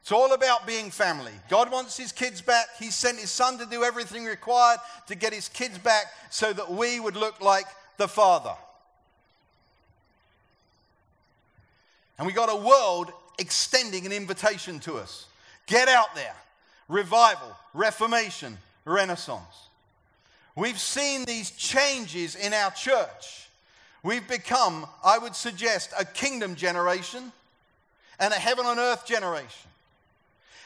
It's all about being family. God wants his kids back. He sent his son to do everything required to get his kids back so that we would look like the Father. And we got a world extending an invitation to us. Get out there. Revival, reformation, renaissance. We've seen these changes in our church. We've become, I would suggest, a kingdom generation and a heaven on earth generation.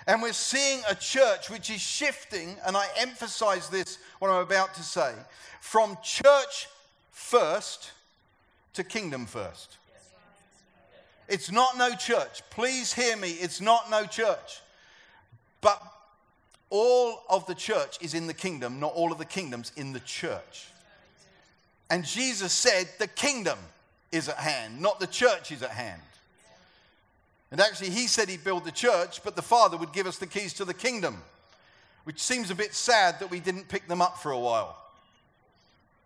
And we're seeing a church which is shifting, and I emphasize this, what I'm about to say, from church first to kingdom first. It's not no church. Please hear me. It's not no church. But all of the church is in the kingdom, not all of the kingdoms in the church. And Jesus said, The kingdom is at hand, not the church is at hand. And actually, he said he'd build the church, but the Father would give us the keys to the kingdom, which seems a bit sad that we didn't pick them up for a while.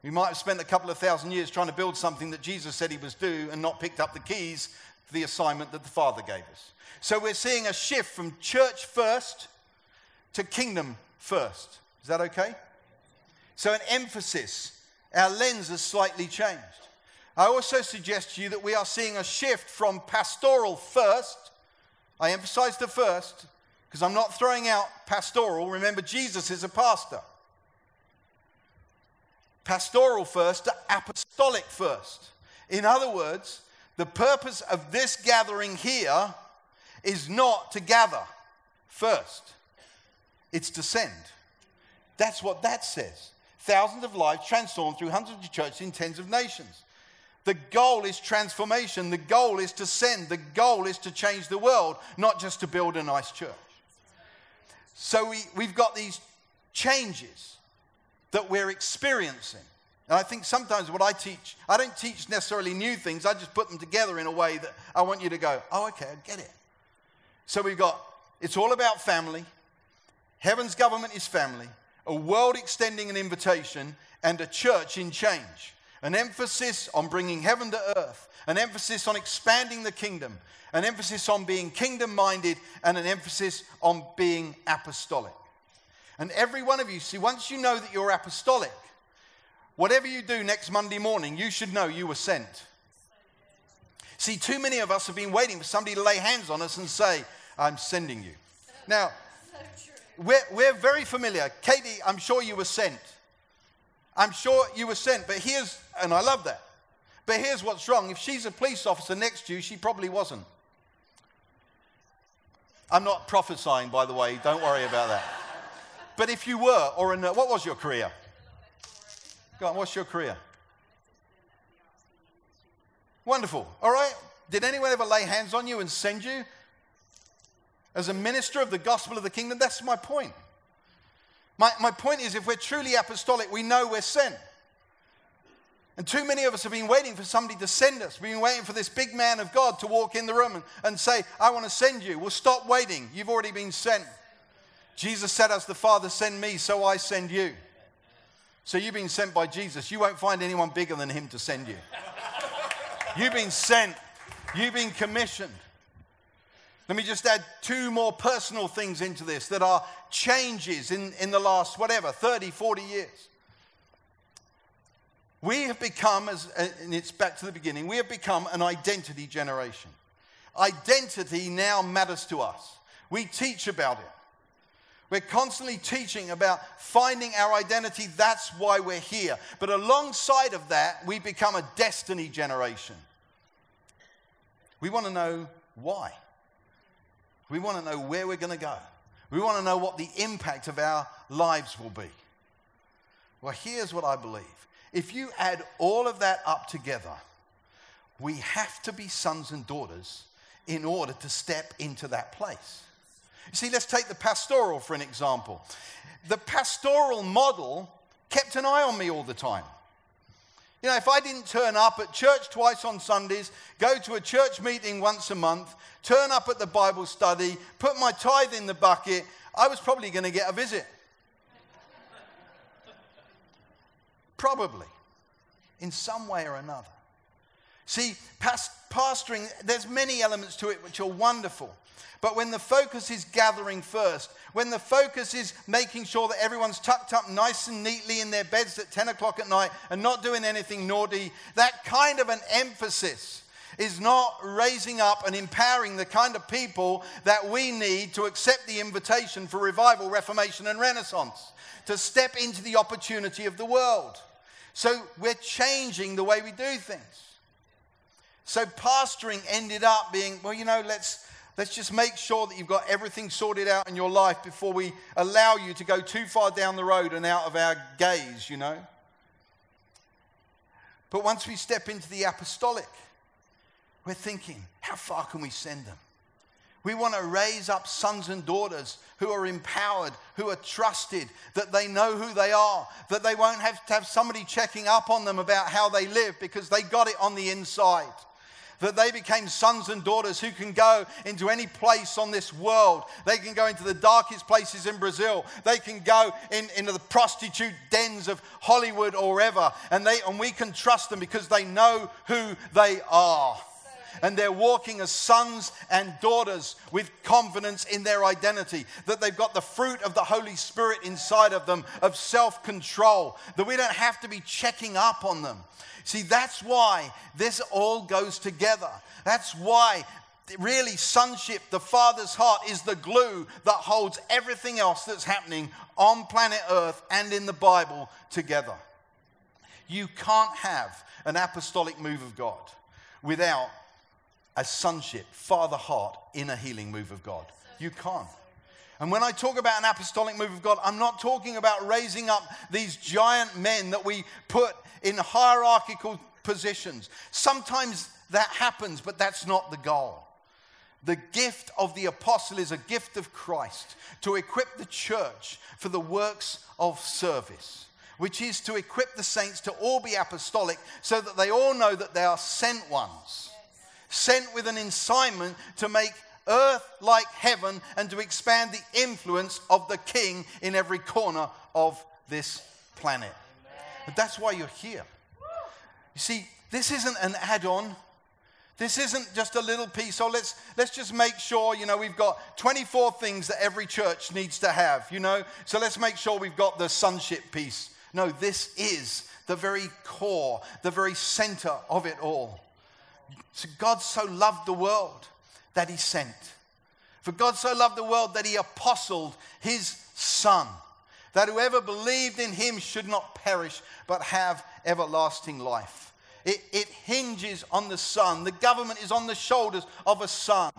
We might have spent a couple of thousand years trying to build something that Jesus said he was due and not picked up the keys for the assignment that the Father gave us. So we're seeing a shift from church first to kingdom first. Is that okay? So, an emphasis, our lens has slightly changed. I also suggest to you that we are seeing a shift from pastoral first. I emphasize the first because I'm not throwing out pastoral. Remember, Jesus is a pastor. Pastoral first to apostolic first. In other words, the purpose of this gathering here is not to gather first, it's to send. That's what that says. Thousands of lives transformed through hundreds of churches in tens of nations. The goal is transformation. The goal is to send. The goal is to change the world, not just to build a nice church. So we, we've got these changes that we're experiencing. And I think sometimes what I teach, I don't teach necessarily new things, I just put them together in a way that I want you to go, oh, okay, I get it. So we've got, it's all about family. Heaven's government is family, a world extending an invitation, and a church in change. An emphasis on bringing heaven to earth, an emphasis on expanding the kingdom, an emphasis on being kingdom minded, and an emphasis on being apostolic. And every one of you, see, once you know that you're apostolic, whatever you do next Monday morning, you should know you were sent. See, too many of us have been waiting for somebody to lay hands on us and say, I'm sending you. Now, we're, we're very familiar. Katie, I'm sure you were sent. I'm sure you were sent. But here's, and I love that. But here's what's wrong. If she's a police officer next to you, she probably wasn't. I'm not prophesying, by the way. Don't worry about that. But if you were, or in, what was your career? Go on, what's your career? Wonderful. All right. Did anyone ever lay hands on you and send you as a minister of the gospel of the kingdom? That's my point. My, my point is, if we're truly apostolic, we know we're sent. And too many of us have been waiting for somebody to send us. We've been waiting for this big man of God to walk in the room and, and say, I want to send you. Well, stop waiting. You've already been sent. Jesus said, As the Father sent me, so I send you. So you've been sent by Jesus. You won't find anyone bigger than him to send you. You've been sent, you've been commissioned. Let me just add two more personal things into this that are changes in, in the last, whatever, 30, 40 years. We have become, as, and it's back to the beginning, we have become an identity generation. Identity now matters to us. We teach about it. We're constantly teaching about finding our identity. That's why we're here. But alongside of that, we become a destiny generation. We want to know why. We want to know where we're going to go. We want to know what the impact of our lives will be. Well, here's what I believe. If you add all of that up together, we have to be sons and daughters in order to step into that place. You see, let's take the pastoral for an example. The pastoral model kept an eye on me all the time. You know, if I didn't turn up at church twice on Sundays, go to a church meeting once a month, turn up at the Bible study, put my tithe in the bucket, I was probably going to get a visit. probably, in some way or another. See, past, pastoring, there's many elements to it which are wonderful. But when the focus is gathering first, when the focus is making sure that everyone's tucked up nice and neatly in their beds at 10 o'clock at night and not doing anything naughty, that kind of an emphasis is not raising up and empowering the kind of people that we need to accept the invitation for revival, reformation, and renaissance, to step into the opportunity of the world. So we're changing the way we do things. So pastoring ended up being, well, you know, let's let's just make sure that you've got everything sorted out in your life before we allow you to go too far down the road and out of our gaze, you know. But once we step into the apostolic, we're thinking, how far can we send them? We want to raise up sons and daughters who are empowered, who are trusted, that they know who they are, that they won't have to have somebody checking up on them about how they live because they got it on the inside that they became sons and daughters who can go into any place on this world. They can go into the darkest places in Brazil. They can go in, into the prostitute dens of Hollywood or ever. And, they, and we can trust them because they know who they are and they're walking as sons and daughters with confidence in their identity, that they've got the fruit of the Holy Spirit inside of them of self control, that we don't have to be checking up on them. See, that's why this all goes together. That's why really sonship, the Father's heart, is the glue that holds everything else that's happening on planet Earth and in the Bible together. You can't have an apostolic move of God without a sonship, Father heart, inner healing move of God. You can't. And when I talk about an apostolic move of God, I'm not talking about raising up these giant men that we put in hierarchical positions. Sometimes that happens, but that's not the goal. The gift of the apostle is a gift of Christ to equip the church for the works of service. which is to equip the saints to all be apostolic, so that they all know that they are sent ones, sent with an assignment to make earth like heaven and to expand the influence of the king in every corner of this planet. That's why you're here. You see, this isn't an add on. This isn't just a little piece. So let's, let's just make sure, you know, we've got 24 things that every church needs to have, you know. So let's make sure we've got the sonship piece. No, this is the very core, the very center of it all. So God so loved the world that he sent. For God so loved the world that he apostled his son, that whoever believed in him should not perish, but have everlasting life. It, it, hinges on the son. The government is on the shoulders of a son.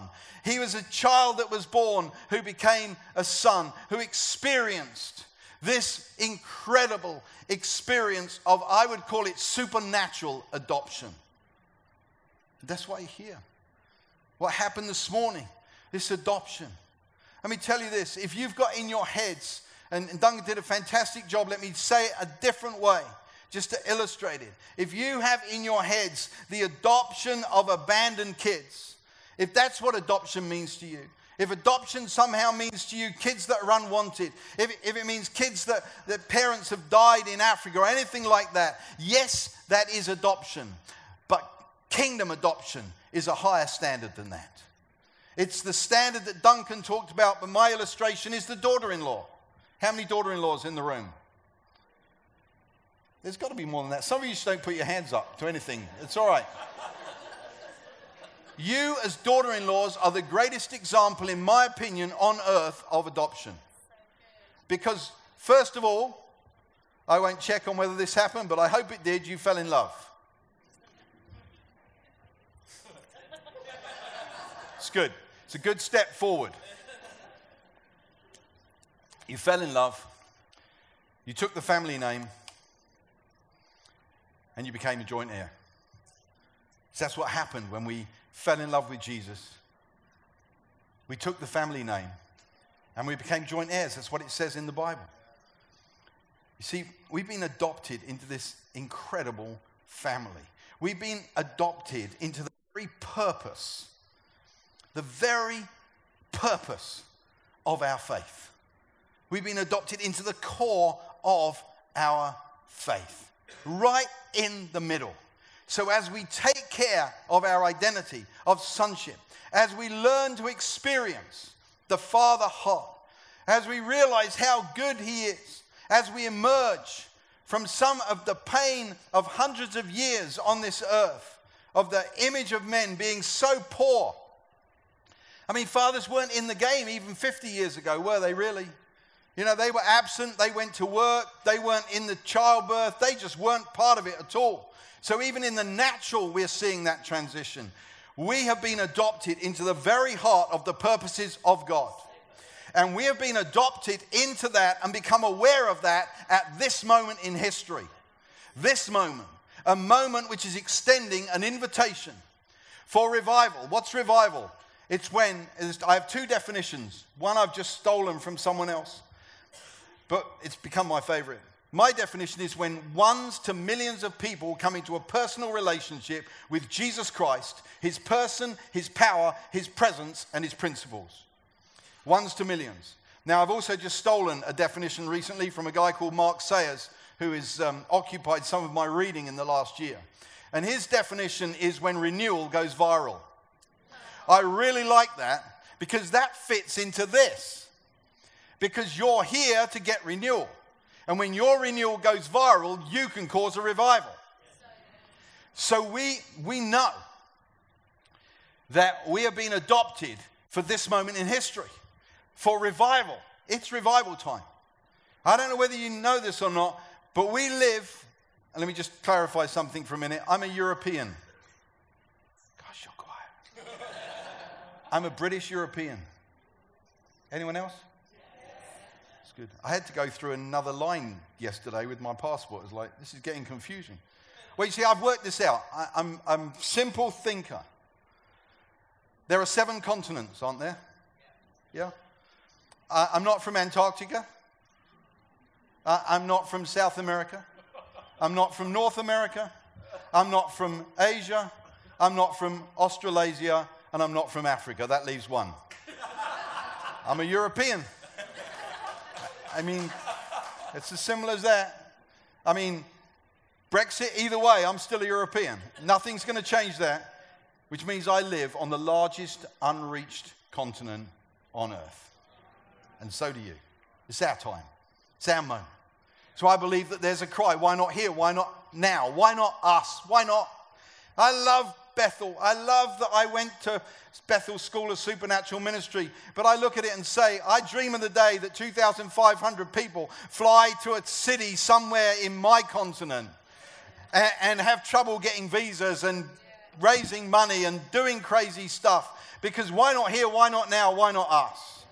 He was a child that was born who became a son, who experienced this incredible experience of, I would call it supernatural adoption. That's why you're here. What happened this morning? This adoption. Let me tell you this if you've got in your heads, and Duncan did a fantastic job, let me say it a different way just to illustrate it. If you have in your heads the adoption of abandoned kids, if that's what adoption means to you, if adoption somehow means to you kids that are unwanted, if, if it means kids that, that parents have died in Africa or anything like that, yes, that is adoption. But kingdom adoption is a higher standard than that. It's the standard that Duncan talked about, but my illustration is the daughter in law. How many daughter in laws in the room? There's got to be more than that. Some of you just don't put your hands up to anything. It's all right. you, as daughter in laws, are the greatest example, in my opinion, on earth of adoption. Because, first of all, I won't check on whether this happened, but I hope it did. You fell in love. Good. It's a good step forward. You fell in love. You took the family name and you became a joint heir. So that's what happened when we fell in love with Jesus. We took the family name and we became joint heirs. That's what it says in the Bible. You see, we've been adopted into this incredible family. We've been adopted into the very purpose, the very purpose of our faith. We've been adopted into the core of our faith right in the middle. So, as we take care of our identity of sonship, as we learn to experience the Father heart, as we realize how good He is, as we emerge from some of the pain of hundreds of years on this earth, of the image of men being so poor. I mean, fathers weren't in the game even 50 years ago, were they really? You know, they were absent, they went to work, they weren't in the childbirth, they just weren't part of it at all. So, even in the natural, we're seeing that transition. We have been adopted into the very heart of the purposes of God. And we have been adopted into that and become aware of that at this moment in history. This moment, a moment which is extending an invitation for revival. What's revival? It's when, I have two definitions. One I've just stolen from someone else but it's become my favorite. My definition is when ones to millions of people come into a personal relationship with Jesus Christ, his person, his power, his presence, and his principles. Ones to millions. Now, I've also just stolen a definition recently from a guy called Mark Sayers, who has um, occupied some of my reading in the last year. And his definition is when renewal goes viral. I really like that because that fits into this because you're here to get renewal. And when your renewal goes viral, you can cause a revival. So we, we know that we have been adopted for this moment in history, for revival. It's revival time. I don't know whether you know this or not, but we live, and let me just clarify something for a minute. I'm a European. I'm a British European. Anyone else? It's good. I had to go through another line yesterday with my passport. It's like, this is getting confusing. Well, you see, I've worked this out. I, I'm, I'm a simple thinker. There are seven continents, aren't there? Yeah? I'm not from Antarctica. I, I'm not from South America. I'm not from North America. I'm not from Asia. I'm not from Australasia. And I'm not from Africa. That leaves one. I'm a European. I mean, it's as simple as that. I mean, Brexit, either way, I'm still a European. Nothing's going to change that, which means I live on the largest unreached continent on earth. And so do you. It's our time, it's our moment. So I believe that there's a cry. Why not here? Why not now? Why not us? Why not? I love Bethel. I love that I went to Bethel School of Supernatural Ministry, but I look at it and say, I dream of the day that 2,500 people fly to a city somewhere in my continent and, and have trouble getting visas and raising money and doing crazy stuff. Because why not here? Why not now? Why not us?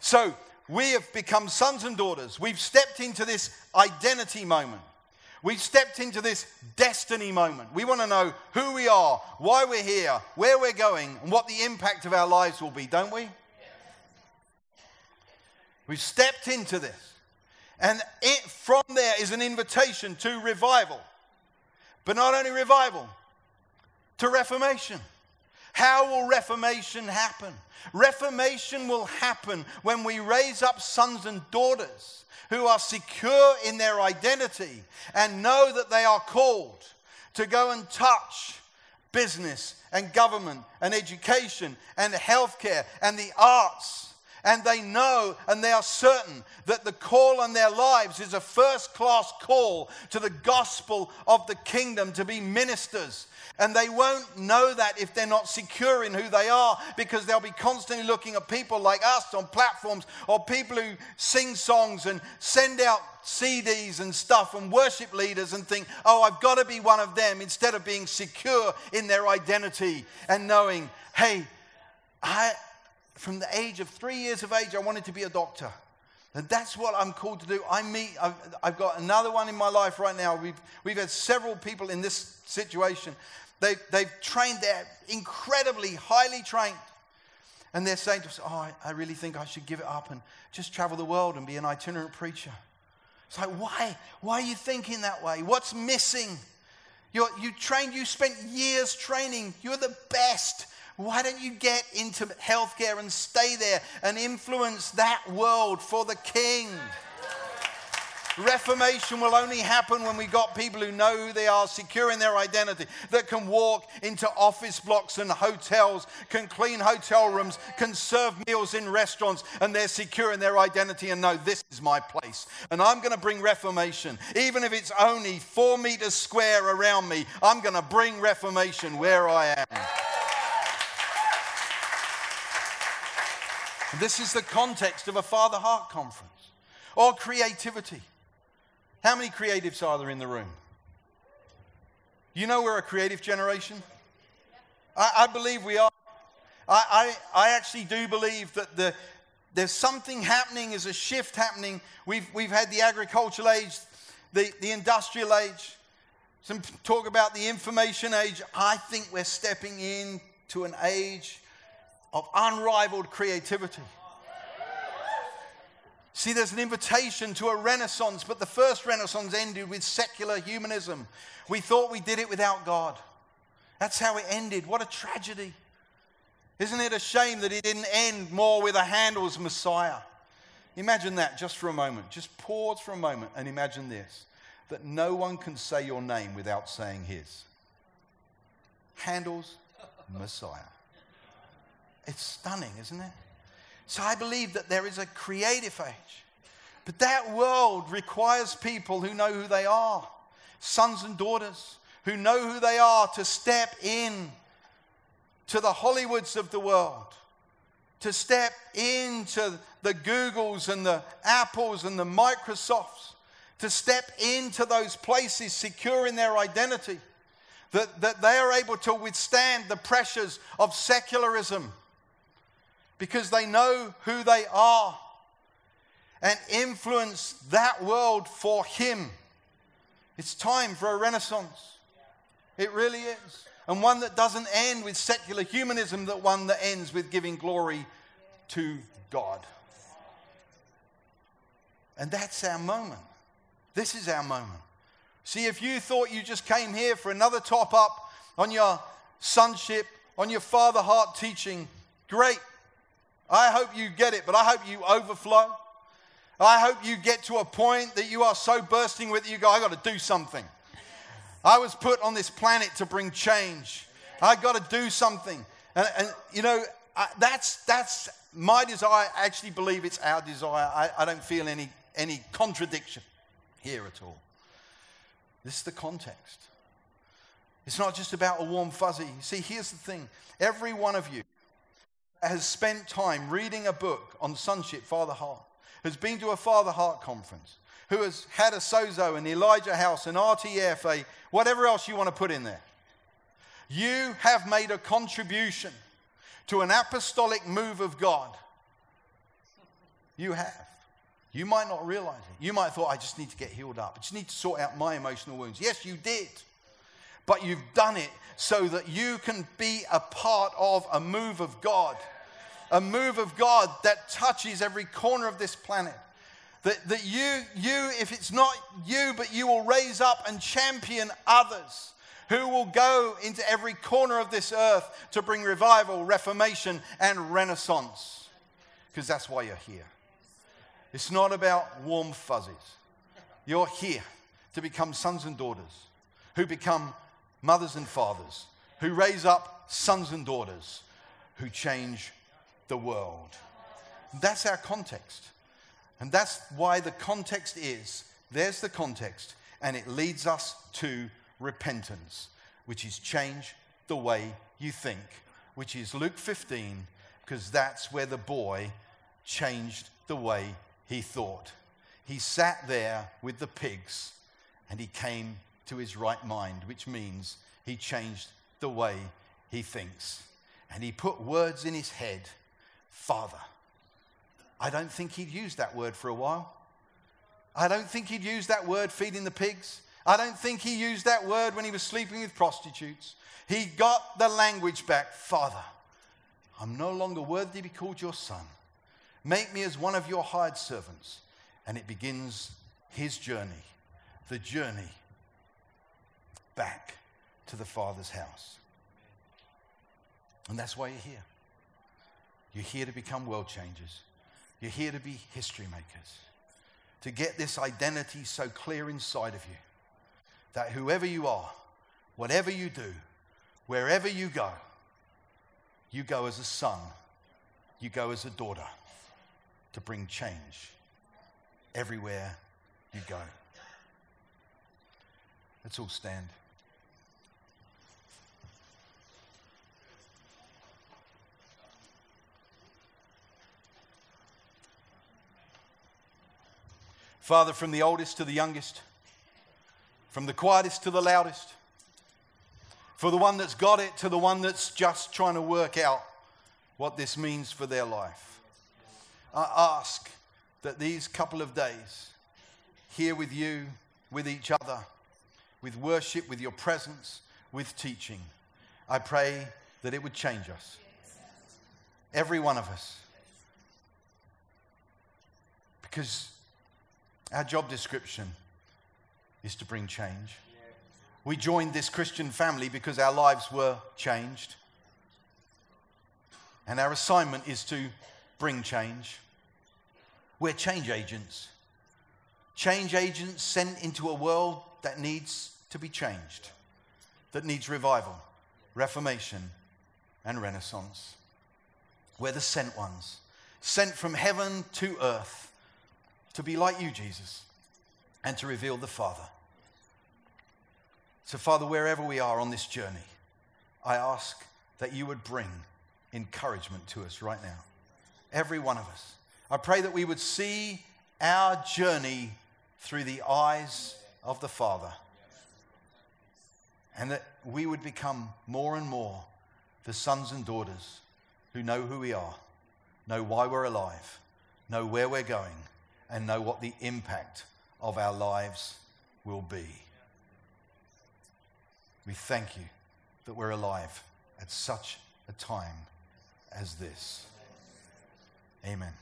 So we have become sons and daughters. We've stepped into this identity moment. We've stepped into this destiny moment. We want to know who we are, why we're here, where we're going, and what the impact of our lives will be, don't we? We've stepped into this. And it, from there is an invitation to revival. But not only revival, to reformation. How will reformation happen? Reformation will happen when we raise up sons and daughters who are secure in their identity and know that they are called to go and touch business and government and education and healthcare and the arts. And they know and they are certain that the call on their lives is a first class call to the gospel of the kingdom to be ministers and they won't know that if they're not secure in who they are because they'll be constantly looking at people like us on platforms or people who sing songs and send out CDs and stuff and worship leaders and think, oh, I've got to be one of them instead of being secure in their identity and knowing, hey, I, from the age of three years of age, I wanted to be a doctor. And that's what I'm called to do. I meet, I've, I've, got another one in my life right now. We've, we've had several people in this situation they, they've trained, they're incredibly highly trained. And they're saying to us, Oh, I, really think I should give it up and just travel the world and be an itinerant preacher. It's like, why? Why are you thinking that way? What's missing? You're, you trained, you spent years training. You're the best. Why don't you get into healthcare and stay there and influence that world for the king? Reformation will only happen when we got people who know who they are, secure in their identity, that can walk into office blocks and hotels, can clean hotel rooms, can serve meals in restaurants, and they're secure in their identity and know this is my place. And I'm going to bring reformation. Even if it's only four meters square around me, I'm going to bring reformation where I am. This is the context of a Father Heart conference or creativity. How many creatives are there in the room? You know we're a creative generation? I, I believe we are. I, I, I, actually do believe that the, there's something happening, there's a shift happening. We've, we've had the agricultural age, the, the industrial age, some talk about the information age. I think we're stepping into an age of unrivaled creativity. See, there's an invitation to a renaissance, but the first renaissance ended with secular humanism. We thought we did it without God. That's how it ended. What a tragedy. Isn't it a shame that it didn't end more with a Handel's Messiah? Imagine that just for a moment. Just pause for a moment and imagine this that no one can say your name without saying his. Handel's Messiah. It's stunning, isn't it? So I believe that there is a creative age. But that world requires people who know who they are, sons and daughters who know who they are to step in to the Hollywoods of the world, to step into the Googles and the Apples and the Microsofts, to step into those places secure in their identity, that, that they are able to withstand the pressures of secularism because they know who they are and influence that world for Him. It's time for a renaissance. It really is. And one that doesn't end with secular humanism, but one that ends with giving glory to God. And that's our moment. This is our moment. See, if you thought you just came here for another top up on your sonship, on your father heart teaching, great. I hope you get it, but I hope you overflow. I hope you get to a point that you are so bursting with it, you go, I got to do something. I was put on this planet to bring change. I got to do something. And, and you know, I, that's, that's my desire. I actually believe it's our desire. I, I don't feel any, any contradiction here at all. This is the context. It's not just about a warm fuzzy. See, here's the thing every one of you has spent time reading a book on sonship, Father Heart, has been to a Father Heart conference, who has had a Sozo, an Elijah House, an RTF, whatever else you want to put in there. You have made a contribution to an apostolic move of God. You have. You might not realize it. You might have thought, I just need to get healed up. I just need to sort out my emotional wounds. Yes, you did. But you've done it so that you can be a part of a move of God. A move of God that touches every corner of this planet. That, that you, you, if it's not you, but you will raise up and champion others who will go into every corner of this earth to bring revival, reformation, and renaissance. Because that's why you're here. It's not about warm fuzzies. You're here to become sons and daughters who become mothers and fathers, who raise up sons and daughters who change the world. That's our context. And that's why the context is there's the context, and it leads us to repentance, which is change the way you think, which is Luke 15, because that's where the boy changed the way he thought. He sat there with the pigs and he came to his right mind, which means he changed the way he thinks. And he put words in his head Father. I don't think he'd used that word for a while. I don't think he'd used that word feeding the pigs. I don't think he used that word when he was sleeping with prostitutes. He got the language back Father, I'm no longer worthy to be called your son. Make me as one of your hired servants. And it begins his journey, the journey back to the Father's house. And that's why you're here. You're here to become world changers. You're here to be history makers. To get this identity so clear inside of you that whoever you are, whatever you do, wherever you go, you go as a son, you go as a daughter to bring change everywhere you go. Let's all stand. Father, from the oldest to the youngest, from the quietest to the loudest, for the one that's got it to the one that's just trying to work out what this means for their life. I ask that these couple of days, here with you, with each other, with worship, with your presence, with teaching, I pray that it would change us. Every one of us. Because our job description is to bring change. We joined this Christian family because our lives were changed. And our assignment is to bring change. We're change agents. Change agents sent into a world that needs to be changed, that needs revival, reformation, and renaissance. We're the sent ones, sent from heaven to earth to be like you, Jesus, and to reveal the Father. So, Father, wherever we are on this journey, I ask that you would bring encouragement to us right now. Every one of us. I pray that we would see our journey through the eyes of the Father. And that we would become more and more the sons and daughters who know who we are, know why we're alive, know where we're going, and know what the impact of our lives will be. We thank you that we're alive at such a time as this. Amen.